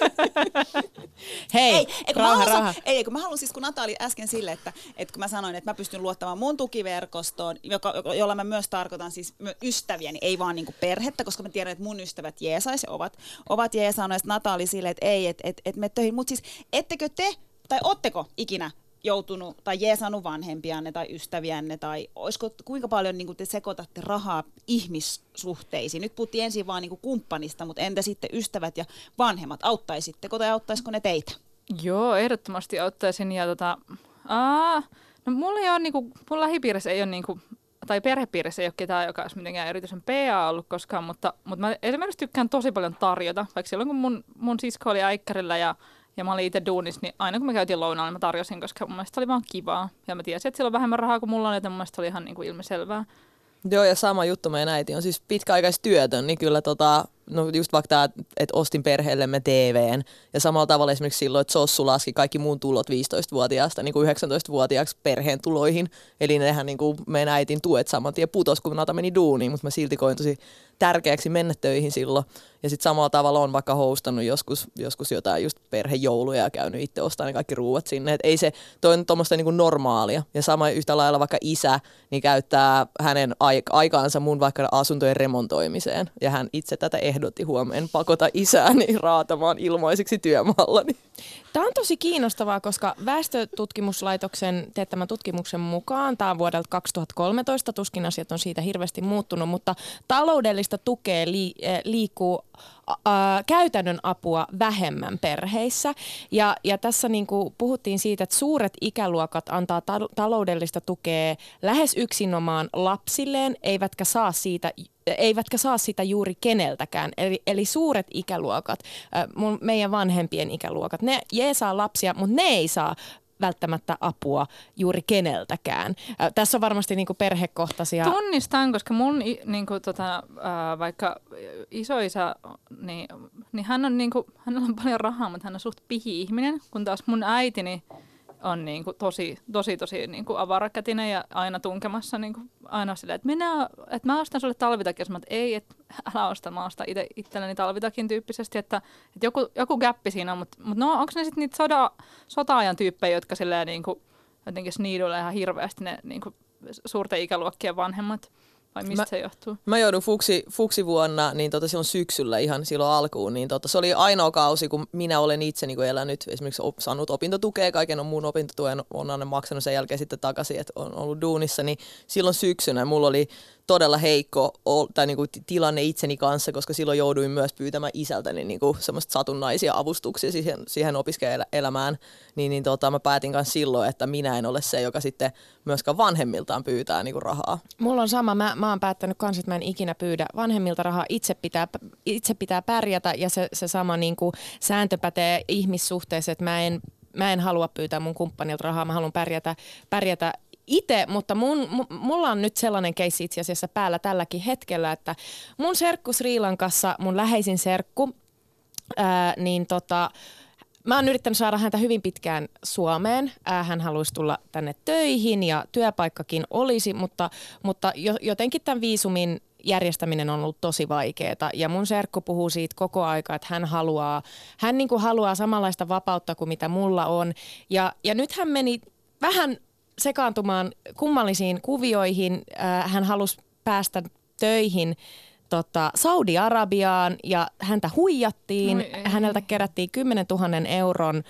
Hei, Ei, ei, kun raha, mä haluan, ei, kun mä haluan siis, kun Nata oli äsken sille, että, että kun mä sanoin, että mä pystyn luottamaan mun tukiverkostoon, joka, jolla mä myös tarkoitan siis my- ystäviä, niin ei vaan niinku perhettä, koska mä tiedän, että mun ystävät jeesais ja ovat, ovat jeesannut, ja sit Nata oli silleen, että ei, että et, et me töihin, mutta siis ettekö te, tai ootteko ikinä joutunut tai jeesannut vanhempianne tai ystäviänne tai olisiko, kuinka paljon niin te sekoitatte rahaa ihmissuhteisiin? Nyt puhuttiin ensin vaan niin kumppanista, mutta entä sitten ystävät ja vanhemmat? Auttaisitteko tai auttaisiko ne teitä? Joo, ehdottomasti ottaisin. Ja tota, aa, no mulla ei ole, niinku, mun lähipiirissä ei ole, niinku, tai perhepiirissä ei ole ketään, joka olisi mitenkään erityisen PA ollut koskaan, mutta, mutta mä esimerkiksi tykkään tosi paljon tarjota. Vaikka silloin, kun mun, mun sisko oli äikkärillä ja, ja mä olin itse duunissa, niin aina kun me käytiin lounaalla, niin mä tarjosin, koska mun mielestä oli vaan kivaa. Ja mä tiesin, että sillä on vähemmän rahaa kuin mulla on, joten mun mielestä oli ihan niinku ilmiselvää. Joo, ja sama juttu meidän äiti on siis pitkäaikaistyötön, niin kyllä tota, no just vaikka tämä, että ostin perheellemme TVn, ja samalla tavalla esimerkiksi silloin, että Sossu laski kaikki muun tulot 15-vuotiaasta niin kuin 19-vuotiaaksi perheen tuloihin, eli nehän niin kuin meidän äitin tuet saman tien putos, kun Nata meni duuniin, mutta mä silti koin tosi tärkeäksi mennä töihin silloin, ja sitten samalla tavalla on vaikka hostannut joskus, joskus jotain just perhejouluja ja käynyt itse ostamaan ne kaikki ruuat sinne, että ei se, toi on tuommoista niin normaalia, ja sama yhtä lailla vaikka isä, niin käyttää hänen aikaansa mun vaikka asuntojen remontoimiseen, ja hän itse tätä ehdotti huomenna pakota isääni raatamaan ilmaiseksi työmaallani. Tämä on tosi kiinnostavaa, koska Väestötutkimuslaitoksen teettämän tutkimuksen mukaan, tämä on vuodelta 2013, tuskin asiat on siitä hirveästi muuttunut, mutta taloudellista tukea li- eh, liikkuu ä, käytännön apua vähemmän perheissä. Ja, ja tässä niin kuin puhuttiin siitä, että suuret ikäluokat antaa ta- taloudellista tukea lähes yksinomaan lapsilleen, eivätkä saa siitä eivätkä saa sitä juuri keneltäkään. Eli, eli suuret ikäluokat, mun, meidän vanhempien ikäluokat, ne jeesaa lapsia, mutta ne ei saa välttämättä apua juuri keneltäkään. Äh, tässä on varmasti niin kuin perhekohtaisia... Tunnistan, koska mun niin kuin, tota, vaikka isoisä, niin, niin hän on, niin kuin, hänellä on paljon rahaa, mutta hän on suht pihi-ihminen, kun taas mun äitini on niin kuin tosi, tosi, tosi niin kuin avarakätinen ja aina tunkemassa niin kuin aina silleen, että, minä, että mä ostan sulle talvitakin, mä, että ei, että älä osta, mä ostan itse itselleni talvitakin tyyppisesti, että, että joku, joku gappi siinä on, mutta, mutta no, onko ne sitten niitä soda, sota-ajan tyyppejä, jotka silleen niin kuin, jotenkin sniidulle ihan hirveästi ne niin kuin suurten ikäluokkien vanhemmat? Vai mistä mä, se johtuu? Mä joudun fuksi, fuksi vuonna, niin tota, silloon syksyllä ihan silloin alkuun, niin tota, se oli ainoa kausi, kun minä olen itse niin elänyt, esimerkiksi op, saanut opintotukea, kaiken on muun opintotuen on aina maksanut sen jälkeen sitten takaisin, että on ollut duunissa, niin silloin syksynä mulla oli todella heikko tai niinku ti- tilanne itseni kanssa, koska silloin jouduin myös pyytämään isältäni niinku semmoista satunnaisia avustuksia siihen, siihen opiskeluelämään, niin, niin tota, mä päätin kanssa silloin, että minä en ole se, joka sitten myöskään vanhemmiltaan pyytää niinku rahaa. Mulla on sama. Mä, mä oon päättänyt kans, että mä en ikinä pyydä vanhemmilta rahaa. Itse pitää, itse pitää pärjätä ja se, se sama niin kuin sääntö pätee ihmissuhteessa, että mä en, mä en halua pyytää mun kumppanilta rahaa. Mä haluan pärjätä, pärjätä itse, mutta mun, mu- mulla on nyt sellainen keissi itse asiassa päällä tälläkin hetkellä, että mun serkku Sri Lankassa, mun läheisin serkku, ää, niin tota, Mä oon yrittänyt saada häntä hyvin pitkään Suomeen. Hän haluaisi tulla tänne töihin ja työpaikkakin olisi, mutta, mutta jo- jotenkin tämän viisumin järjestäminen on ollut tosi vaikeaa. Ja mun serkku puhuu siitä koko aika, että hän haluaa, hän niin kuin haluaa samanlaista vapautta kuin mitä mulla on. Ja, ja nyt hän meni vähän sekaantumaan kummallisiin kuvioihin. Ää, Hän halusi päästä töihin tota, Saudi-Arabiaan ja häntä huijattiin. Oi ei. Häneltä kerättiin 10 000 euron ö,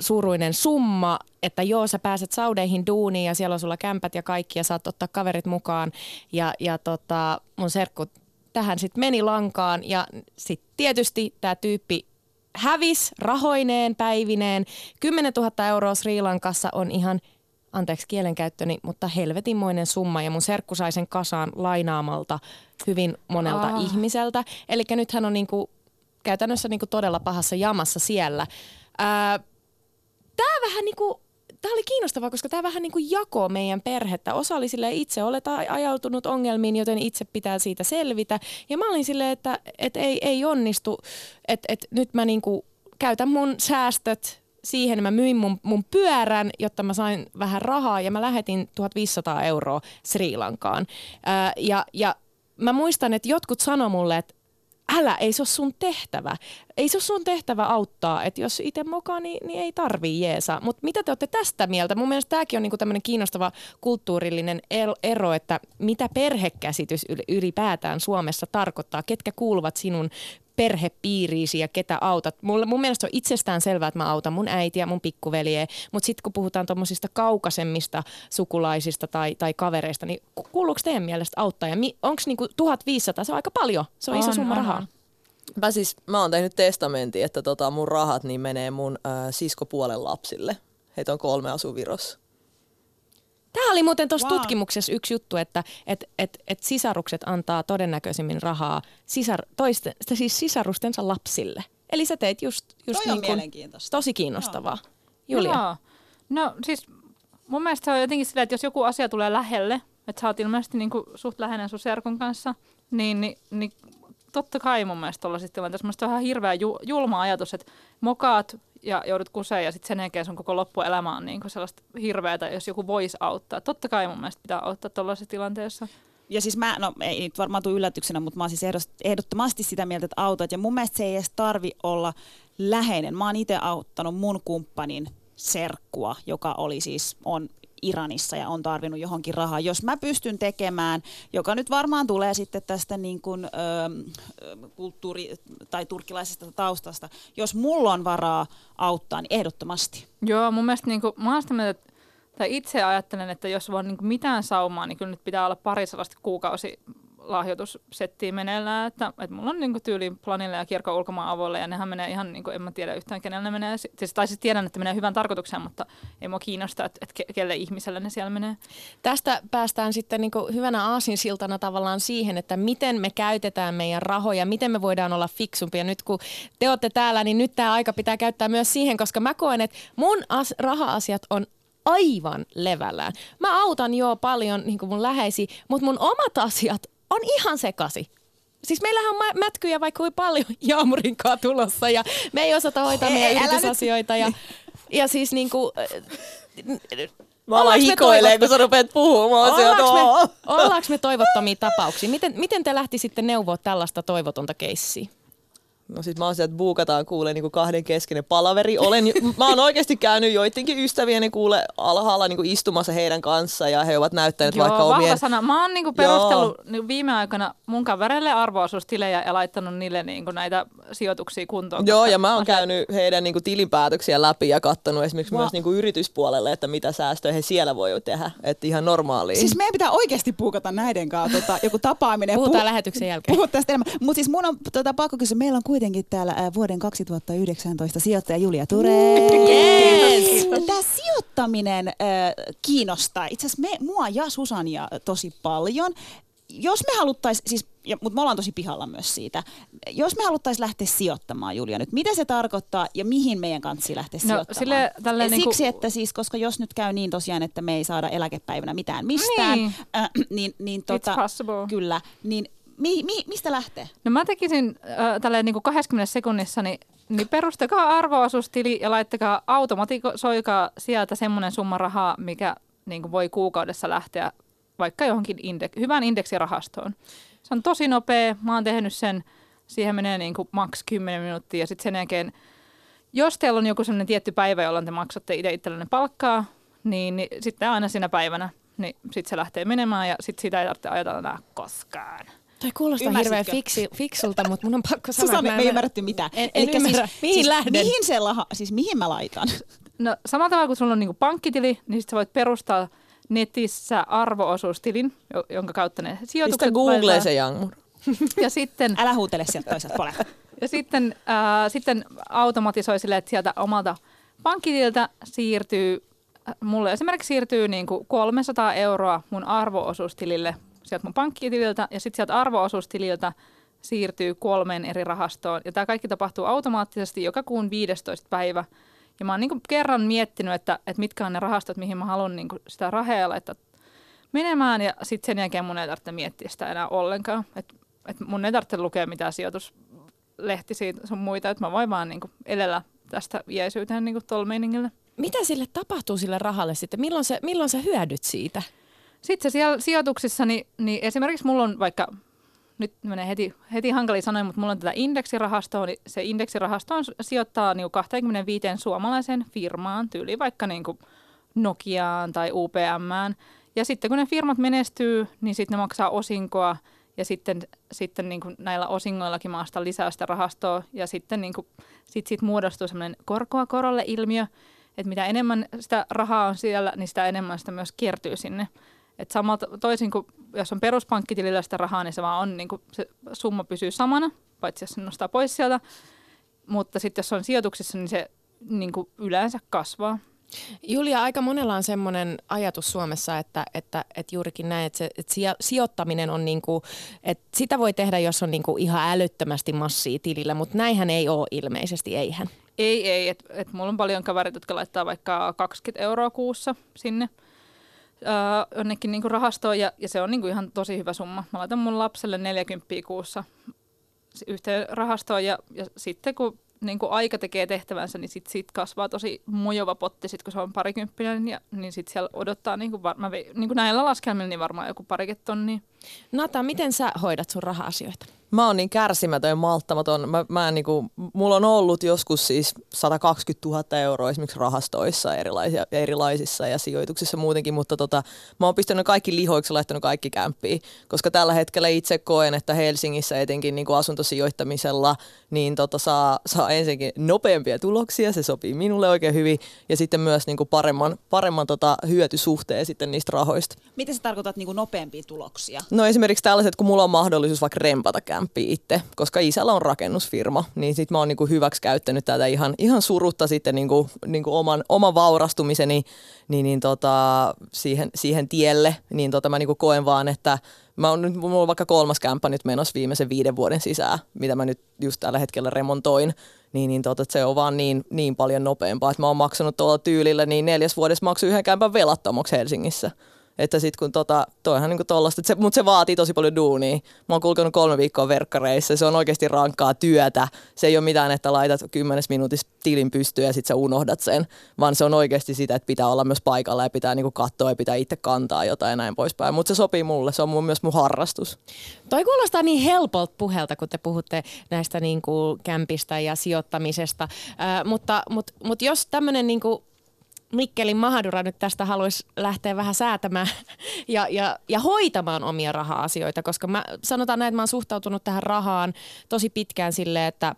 suuruinen summa, että joo, sä pääset Saudeihin duuniin ja siellä on sulla kämpät ja kaikki ja saat ottaa kaverit mukaan. Ja, ja tota, mun serkku tähän sitten meni lankaan ja sitten tietysti tämä tyyppi hävis rahoineen, päivineen. 10 000 euroa Sri Lankassa on ihan anteeksi kielenkäyttöni, mutta helvetinmoinen summa ja mun serkku sai sen kasaan lainaamalta hyvin monelta Ah. ihmiseltä. Eli nyt hän on niinku, käytännössä niinku todella pahassa jamassa siellä. Ää, Tämä vähän niinku, Tämä oli kiinnostavaa, koska tämä vähän niin kuin jakoo meidän perhettä. Osa oli silleen, itse olet ajautunut ongelmiin, joten itse pitää siitä selvitä. Ja mä olin silleen, että, että ei, ei onnistu, että, että nyt mä niin kuin käytän mun säästöt siihen, mä myin mun, mun pyörän, jotta mä sain vähän rahaa ja mä lähetin 1500 euroa Sri Lankaan. Ää, ja, ja mä muistan, että jotkut sanoi mulle, että älä, ei se ole sun tehtävä. Ei se ole sun tehtävä auttaa, että jos itse mokaa, niin, niin ei tarvii jeesa. Mutta mitä te olette tästä mieltä? Mun mielestä tämäkin on niinku tämmöinen kiinnostava kulttuurillinen ero, että mitä perhekäsitys yl- ylipäätään Suomessa tarkoittaa, ketkä kuuluvat sinun perhepiiriisi ja ketä autat. Mulle, mun mielestä on itsestään selvää, että mä autan mun äitiä, mun pikkuveljeä, mutta sitten kun puhutaan tuommoisista kaukaisemmista sukulaisista tai, tai kavereista, niin ku- kuuluuko teidän mielestä auttaa? Ja onko niinku 1500, se on aika paljon, se on, iso On, summa on, rahaa. on. Mä siis, mä oon tehnyt testamentin, että tota mun rahat niin menee mun äh, siskopuolen lapsille. Heitä on kolme asuu Virossa. Tämä oli muuten tuossa Wow. tutkimuksessa yksi juttu, että et, et, et sisarukset antaa todennäköisimmin rahaa sisar, toisten, siis sisarustensa lapsille. Eli sä teit just, just Toi on niin kuin, mielenkiintoista. tosi kiinnostavaa. Julia. Joo. No siis mun mielestä se on jotenkin silleen, että jos joku asia tulee lähelle, että sä oot ilmeisesti niin kuin suht läheinen sun serkun kanssa, niin, niin, niin totta kai mun mielestä tuollaisissa tilanteissa. Mun mielestä on ihan hirveä ju, julma ajatus, että mokaat ja joudut kuseen ja sitten sen jälkeen sun koko loppuelämä on niin sellaista hirveätä, jos joku voisi auttaa. Totta kai mun mielestä pitää auttaa tuollaisessa tilanteessa. Ja siis mä, no ei nyt varmaan tule yllätyksenä, mutta mä oon siis ehdottomasti sitä mieltä, että autot. Ja mun mielestä se ei edes tarvi olla läheinen. Mä oon itse auttanut mun kumppanin serkkua, joka oli siis, on Iranissa ja on tarvinnut johonkin rahaa. Jos mä pystyn tekemään, joka nyt varmaan tulee sitten tästä niin kuin, ö, kulttuuri- tai turkkilaisesta taustasta, jos mulla on varaa auttaa, niin ehdottomasti. Joo, mun mielestä niin kuin, mä oon sitä mieltä, että, tai itse ajattelen, että jos vaan niin mitään saumaa, niin kyllä nyt pitää olla pari kuukausi lahjoitussettiä meneillään, että, että mulla on niin kuin tyyliin planille ja kirkon ulkomaan avoille, ja nehän menee ihan, niin kuin, en mä tiedä yhtään kenelle ne menee, siis, tai siis tiedän, että menee hyvän tarkoitukseen, mutta ei mua kiinnosta, että, että ke- kelle ihmiselle ne siellä menee. Tästä päästään sitten niin hyvänä aasinsiltana tavallaan siihen, että miten me käytetään meidän rahoja, miten me voidaan olla fiksumpia. Nyt kun te olette täällä, niin nyt tämä aika pitää käyttää myös siihen, koska mä koen, että mun as- raha-asiat on aivan levällään. Mä autan jo paljon niin mun läheisi, mutta mun omat asiat on ihan sekasi. Siis meillähän on mä- mätkyjä vaikka kuin paljon jaamurinkaan tulossa ja me ei osata hoitaa Ei, meidän ei, yritysasioita. Ja, ja siis niin kuin, Mä alan hikoilee, kun sä rupeat puhumaan. Ollaanko me, ollaanko me toivottomia tapauksia? Miten, miten te lähtisitte neuvoa tällaista toivotonta keissiä? No sit mä oon että buukataan kuule niinku kahden keskinen palaveri. Olen, mä oon oikeasti käynyt joidenkin ystävieni kuule alhaalla niinku istumassa heidän kanssa ja he ovat näyttäneet Joo, vaikka omien... sana. Mä oon niinku perustellut niinku viime aikoina mun kavereille arvoisuustilejä ja laittanut niille niinku näitä sijoituksia kuntoon. Joo, ja mä oon on se- käynyt heidän niinku tilinpäätöksiä läpi ja katsonut esimerkiksi Wow. myös niinku yrityspuolelle, että mitä säästöjä he siellä voi tehdä. Että ihan normaalia. Siis meidän pitää oikeasti puukata näiden kanssa tota, joku tapaaminen. Puhutaan puhu- lähetyksen jälkeen. Puhut tästä enemmän. Mutta siis mun on tota, pakko kysyä, meillä on kuitenkin täällä ää, vuoden 2019 sijoittaja Julia Ture. Yes! Tämä sijoittaminen äh, kiinnostaa itse asiassa me, mua ja Susania tosi paljon. Jos me haluttaisiin, siis, mutta me ollaan tosi pihalla myös siitä, jos me haluttaisiin lähteä sijoittamaan, Julia, nyt mitä se tarkoittaa ja mihin meidän kanssa lähteä No, sijoittamaan? sille tälleen Siksi, niinku- että siis, koska jos nyt käy niin tosiaan, että me ei saada eläkepäivänä mitään mistään, Niin. äh, niin, niin tota, kyllä, niin mi, mi, mistä lähtee? No mä tekisin äh, tälleen niin kuin 20 sekunnissa, niin, niin perustakaa arvoasuustili ja laittakaa automatisoikaa sieltä semmoinen summa rahaa, mikä niin kuin voi kuukaudessa lähteä vaikka johonkin indek- hyvään indeksirahastoon. Se on tosi nopea. Mä oon tehnyt sen. Siihen menee niin kuin maks 10 minuuttia ja sitten sen jälkeen, jos teillä on joku sellainen tietty päivä, jolloin te maksatte itse itsellenne palkkaa, niin, niin sitten aina siinä päivänä, niin sitten se lähtee menemään ja sitten sitä ei tarvitse ajatella enää koskaan. Toi kuulostaa Ymmärsitkö? hirveän fiksi, fiksulta, mutta mun on pakko sanoa, Susanne, että me ei mä- ymmärretty mitään. En, en Elikkä ymmärrä. Mihin siis, lähden? Mihin se laha, siis mihin mä laitan? No samalla tavalla kuin sulla on niinku pankkitili, niin sit sä voit perustaa netissä arvoosuustilin, jo- jonka kautta ne Pistä sijoitukset Googleen laitetaan. se Jangmur. Ja sitten, Älä huutele sieltä toiselta puolelta. ja sitten, äh, sitten automatisoi sille, että sieltä omalta pankkitililtä siirtyy, äh, mulle esimerkiksi siirtyy niinku 300 euroa mun arvoosuustilille sieltä mun pankkitililtä ja sitten sieltä arvoosuustililtä siirtyy kolmeen eri rahastoon. Ja tämä kaikki tapahtuu automaattisesti joka kuun 15 päivä. Ja mä oon niinku kerran miettinyt, että, että mitkä on ne rahastot, mihin mä haluan niinku sitä rahaa laittaa menemään. Ja sitten sen jälkeen mun ei tarvitse miettiä sitä enää ollenkaan. Et, et mun ei tarvitse lukea mitään sijoituslehtisiä sun muita. Että mä voin vaan niinku elellä tästä iäisyyteen niinku tuolla meiningillä. Mitä sille tapahtuu sille rahalle sitten? Milloin, se, milloin sä hyödyt siitä? Sitten se siellä sijoituksissa, niin, niin esimerkiksi mulla on vaikka, nyt menee heti, heti hankaliin sanoin, mutta mulla on tätä indeksirahastoa, niin se indeksirahasto on, sijoittaa niin 25 suomalaiseen firmaan, tyyli vaikka niin kuin Nokiaan tai UPMään. Ja sitten kun ne firmat menestyy, niin sitten ne maksaa osinkoa ja sitten, sitten niin kuin näillä osingoillakin mä ostan lisää sitä rahastoa ja sitten niin kuin, sit, sit muodostuu semmoinen korkoa korolle ilmiö, että mitä enemmän sitä rahaa on siellä, niin sitä enemmän sitä myös kertyy sinne. Et samalta, toisin kuin jos on peruspankkitilillä sitä rahaa, niin se vaan on, niin kuin se summa pysyy samana, paitsi jos se nostaa pois sieltä. Mutta sitten jos on sijoituksissa, niin se niin kuin yleensä kasvaa. Julia, aika monella on semmoinen ajatus Suomessa, että, että, että juurikin näin, että, se, että sijo- sijoittaminen on niinku, että sitä voi tehdä, jos on niinku ihan älyttömästi massia tilillä, mutta näinhän ei ole ilmeisesti, eihän. Ei, ei. Et, et mulla on paljon kavereita, jotka laittaa vaikka 20 euroa kuussa sinne öö, jonnekin niinku rahastoon ja, ja se on niinku ihan tosi hyvä summa. Mä laitan mun lapselle 40 kuussa yhteen rahastoon ja, ja sitten kun niinku aika tekee tehtävänsä, niin sit, sit kasvaa tosi mujova potti, sit kun se on parikymppinen ja niin sit siellä odottaa niinku, var, mä vei, niinku näillä laskelmilla niin varmaan joku parikymmentä tonnia. Nata, miten sä hoidat sun raha-asioita? Mä oon niin kärsimätön ja malttamaton. Mä, mä en niinku, mulla on ollut joskus siis 120 000 euroa esimerkiksi rahastoissa erilaisia, erilaisissa ja sijoituksissa muutenkin, mutta tota, mä oon pistänyt kaikki lihoiksi ja laittanut kaikki kämppiin, koska tällä hetkellä itse koen, että Helsingissä etenkin niinku asuntosijoittamisella niin tota, saa, saa ensinnäkin nopeampia tuloksia, se sopii minulle oikein hyvin, ja sitten myös niinku paremman, paremman tota, hyötysuhteen sitten niistä rahoista. Miten sä tarkoitat niin nopeampia tuloksia? No esimerkiksi tällaiset, kun mulla on mahdollisuus vaikka rempata kämppiä itse, koska isällä on rakennusfirma, niin sit mä oon niinku hyväksi käyttänyt tätä ihan, ihan surutta sitten niinku, niinku oman, oman vaurastumiseni niin, niin tota, siihen, siihen tielle, niin tota mä niinku koen vaan, että mä oon nyt, mulla on vaikka kolmas kämppä nyt menossa viimeisen viiden vuoden sisään, mitä mä nyt just tällä hetkellä remontoin, niin, niin tota, se on vaan niin, niin paljon nopeampaa, että mä oon maksanut tuolla tyylillä, niin neljäs vuodessa maksu yhden kämpän velattomaksi Helsingissä. Että sit kun tota, toihan niinku tollasta, se, mutta se vaatii tosi paljon duunia. Mä oon kulkenut kolme viikkoa verkkareissa, se on oikeasti rankkaa työtä. Se ei ole mitään, että laitat kymmenes minuutissa tilin pystyyn ja sit sä unohdat sen, vaan se on oikeasti sitä, että pitää olla myös paikalla ja pitää niinku katsoa ja pitää itse kantaa jotain ja näin poispäin. Mutta se sopii mulle, se on mun, myös mun harrastus. Toi kuulostaa niin helpolta puhelta, kun te puhutte näistä niin kuin kämpistä ja sijoittamisesta. Äh, mutta, mutta, mutta jos tämmöinen niin kuin Mikkelin Mahadura nyt tästä haluaisi lähteä vähän säätämään ja, ja, ja hoitamaan omia raha-asioita, koska mä sanotaan näin, että mä oon suhtautunut tähän rahaan tosi pitkään silleen, että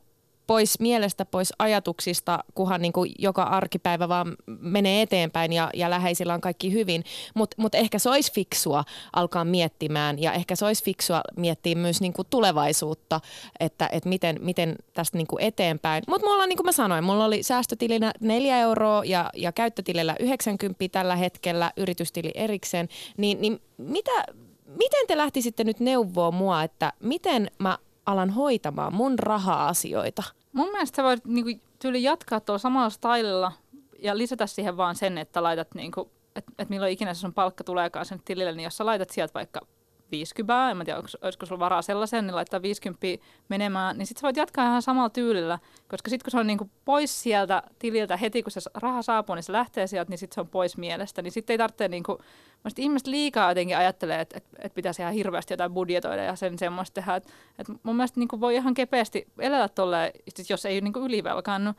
pois mielestä, pois ajatuksista, kunhan niin kuin joka arkipäivä vaan menee eteenpäin ja, ja läheisillä on kaikki hyvin. Mutta mut ehkä se olisi fiksua alkaa miettimään ja ehkä se olisi fiksua miettiä myös niin kuin tulevaisuutta, että, että miten, miten tästä niin kuin eteenpäin. Mutta mulla niin kuin mä sanoin, mulla oli säästötilinä 4 euroa ja, ja käyttötilillä 90 tällä hetkellä, yritystili erikseen. Niin, niin mitä, miten te lähtisitte nyt neuvoa mua, että miten mä alan hoitamaan mun raha-asioita? Mun mielestä sä voit niinku, tyyli jatkaa tuolla samalla stylella ja lisätä siihen vaan sen, että laitat, niinku, että et milloin ikinä se sun palkka tuleekaan sen tilille, niin jos sä laitat sieltä vaikka 50, en mä tiedä, olisiko sulla varaa sellaiseen, niin laittaa 50 menemään, niin sitten sä voit jatkaa ihan samalla tyylillä, koska sitten kun se on niinku pois sieltä tililtä heti, kun se raha saapuu, niin se lähtee sieltä, niin sitten se on pois mielestä, niin sitten ei tarvitse, niinku, mä ihmiset liikaa jotenkin ajattelee, että, että, että pitäisi ihan hirveästi jotain budjetoida ja sen semmoista tehdä, että, että mun mielestä niinku voi ihan kepeästi elää tolleen, jos ei niinku ylivelkaannu,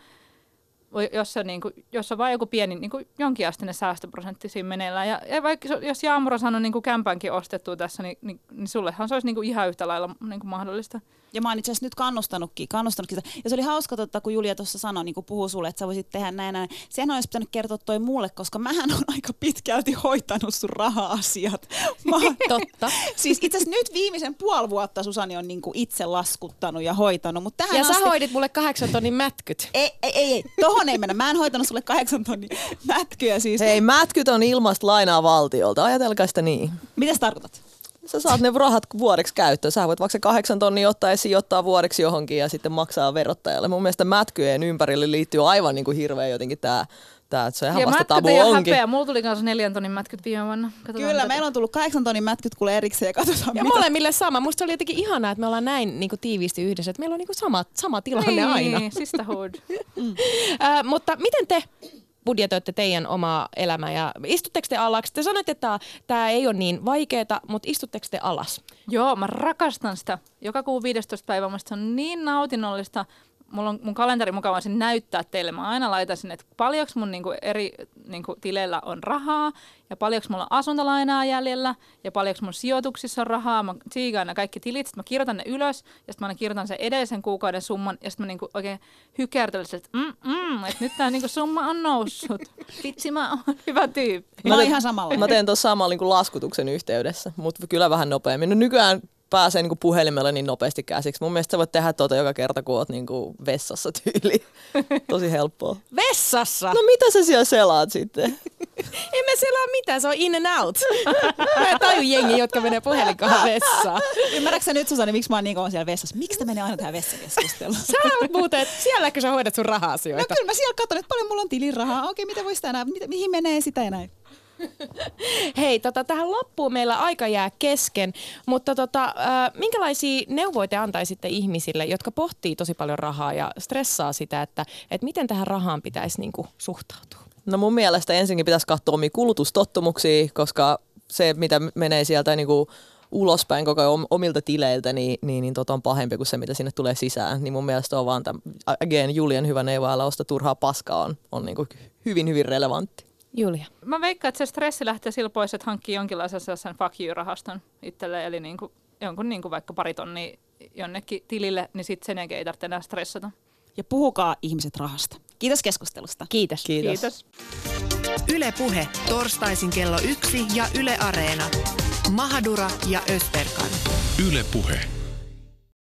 jos, se, niin kuin, jos on vain joku pieni niin kuin jonkinasteinen säästöprosentti siinä meneillään. Ja, ja vaikka jos Jaamura sanoi niin kuin kämpänkin ostettua tässä, niin, niin, niin sullehan se olisi niin kuin ihan yhtä lailla niin kuin mahdollista. Ja mä oon itse asiassa nyt kannustanutkin, kannustanutkin sitä. Ja se oli hauska, totta, kun Julia tuossa sanoi, niin puhuu sulle, että sä voisit tehdä näin, näin. Sehän olisi pitänyt kertoa toi mulle, koska mähän on aika pitkälti hoitanut sun raha-asiat. Mä oon, Totta. siis itse asiassa nyt viimeisen puoli vuotta Susani on niin kuin itse laskuttanut ja hoitanut. Mutta tähän Ja asti... sä hoidit mulle kahdeksan tonnin mätkyt. Ei, ei, ei, ei, tohon ei mennä. Mä en hoitanut sulle kahdeksan tonnin mätkyä siis. Hei, mätkyt on ilmasta lainaa valtiolta, ajatelkaa sitä niin. Mitä sä tarkoitat? Sä saat ne rahat vuodeksi käyttöön. Sä voit vaikka se kahdeksan tonnia ottaa ja sijoittaa vuodeksi johonkin ja sitten maksaa verottajalle. Mun mielestä mätkyjen ympärille liittyy aivan niin kuin hirveä jotenkin tämä Tää, että se ihan ja vasta mätkyt tabu ei ole onkin. häpeä. Mulla tuli kanssa neljän tonnin mätkyt viime vuonna. Katsotaan, Kyllä, mitä- meillä on tullut kahdeksan tonnin mätkyt kuule erikseen ja katsotaan Ja mitä. molemmille sama. Musta se oli jotenkin ihanaa, että me ollaan näin niin kuin tiiviisti yhdessä, että meillä on niin kuin sama, sama tilanne niin, aina. sisterhood. Äh, mutta miten te budjetoitte teidän omaa elämää ja istutteko te alas? Te sanoitte, että tämä ei ole niin vaikeaa, mutta istutteko te alas? Joo, mä rakastan sitä. Joka kuu 15 päivä, se on niin nautinnollista. Mulla on mun kalenteri mukaan voisin näyttää teille. Mä aina laitan sinne, että paljonko mun niinku eri niinku tileillä on rahaa ja paljonko mulla on asuntolainaa jäljellä ja paljonko mun sijoituksissa on rahaa. Mä tsiigaan ne kaikki tilit, sitten mä kirjoitan ne ylös ja sitten mä aina kirjoitan sen edellisen kuukauden summan ja sitten mä niinku oikein hykertelen että mm, mm, että nyt tää niinku summa on noussut. Vitsi, mä oon hyvä tyyppi. Mä oon teen- ihan samalla. Mä teen tuossa samalla niin laskutuksen yhteydessä, mutta kyllä vähän nopeammin. No nykyään pääsee niin puhelimella niin nopeasti käsiksi. Mun mielestä sä voit tehdä tuota joka kerta, kun oot niin kuin vessassa tyyli. Tosi helppoa. Vessassa! No mitä sä siellä selaat sitten? Emme siellä ole mitään, se on in and out. Mä en taju jengi, jotka menee puhelinkaan vessaan. Ymmärrätkö sä nyt Susani, miksi mä oon niin kauan siellä vessassa? Miksi te menee aina tähän vessakeskusteluun? Sä oot muuten, että sielläkö sä hoidat sun No raha-asioita? kyllä mä siellä katson, että paljon mulla on tilirahaa. Okei, mitä voisi tänään, mihin menee sitä ja näin. Hei, tota, tähän loppuun meillä aika jää kesken, mutta tota, äh, minkälaisia neuvoja te antaisitte ihmisille, jotka pohtii tosi paljon rahaa ja stressaa sitä, että, että miten tähän rahaan pitäisi niinku suhtautua? No mun mielestä ensinnäkin pitäisi katsoa omia kulutustottumuksia, koska se, mitä menee sieltä niin kuin ulospäin koko ajan om- omilta tileiltä, niin, niin, niin tota on pahempi kuin se, mitä sinne tulee sisään. Niin mun mielestä on vaan, tämän, again, Julian hyvä neuvo, älä osta turhaa paskaa, on, on niin kuin hyvin, hyvin relevantti. Julia. Mä veikkaan, että se stressi lähtee sillä pois, että hankkii jonkinlaisen sellaisen fuck you-rahaston itselleen, eli niin kuin, jonkun niin kuin vaikka pari tonnia jonnekin tilille, niin sitten sen jälkeen ei tarvitse enää stressata. Ja puhukaa ihmiset rahasta. Kiitos keskustelusta. Kiitos. Kiitos. Kiitos. Yle Puhe, torstaisin kello yksi ja Yle Areena. Mahadura ja Ösberkan. Yle Puhe.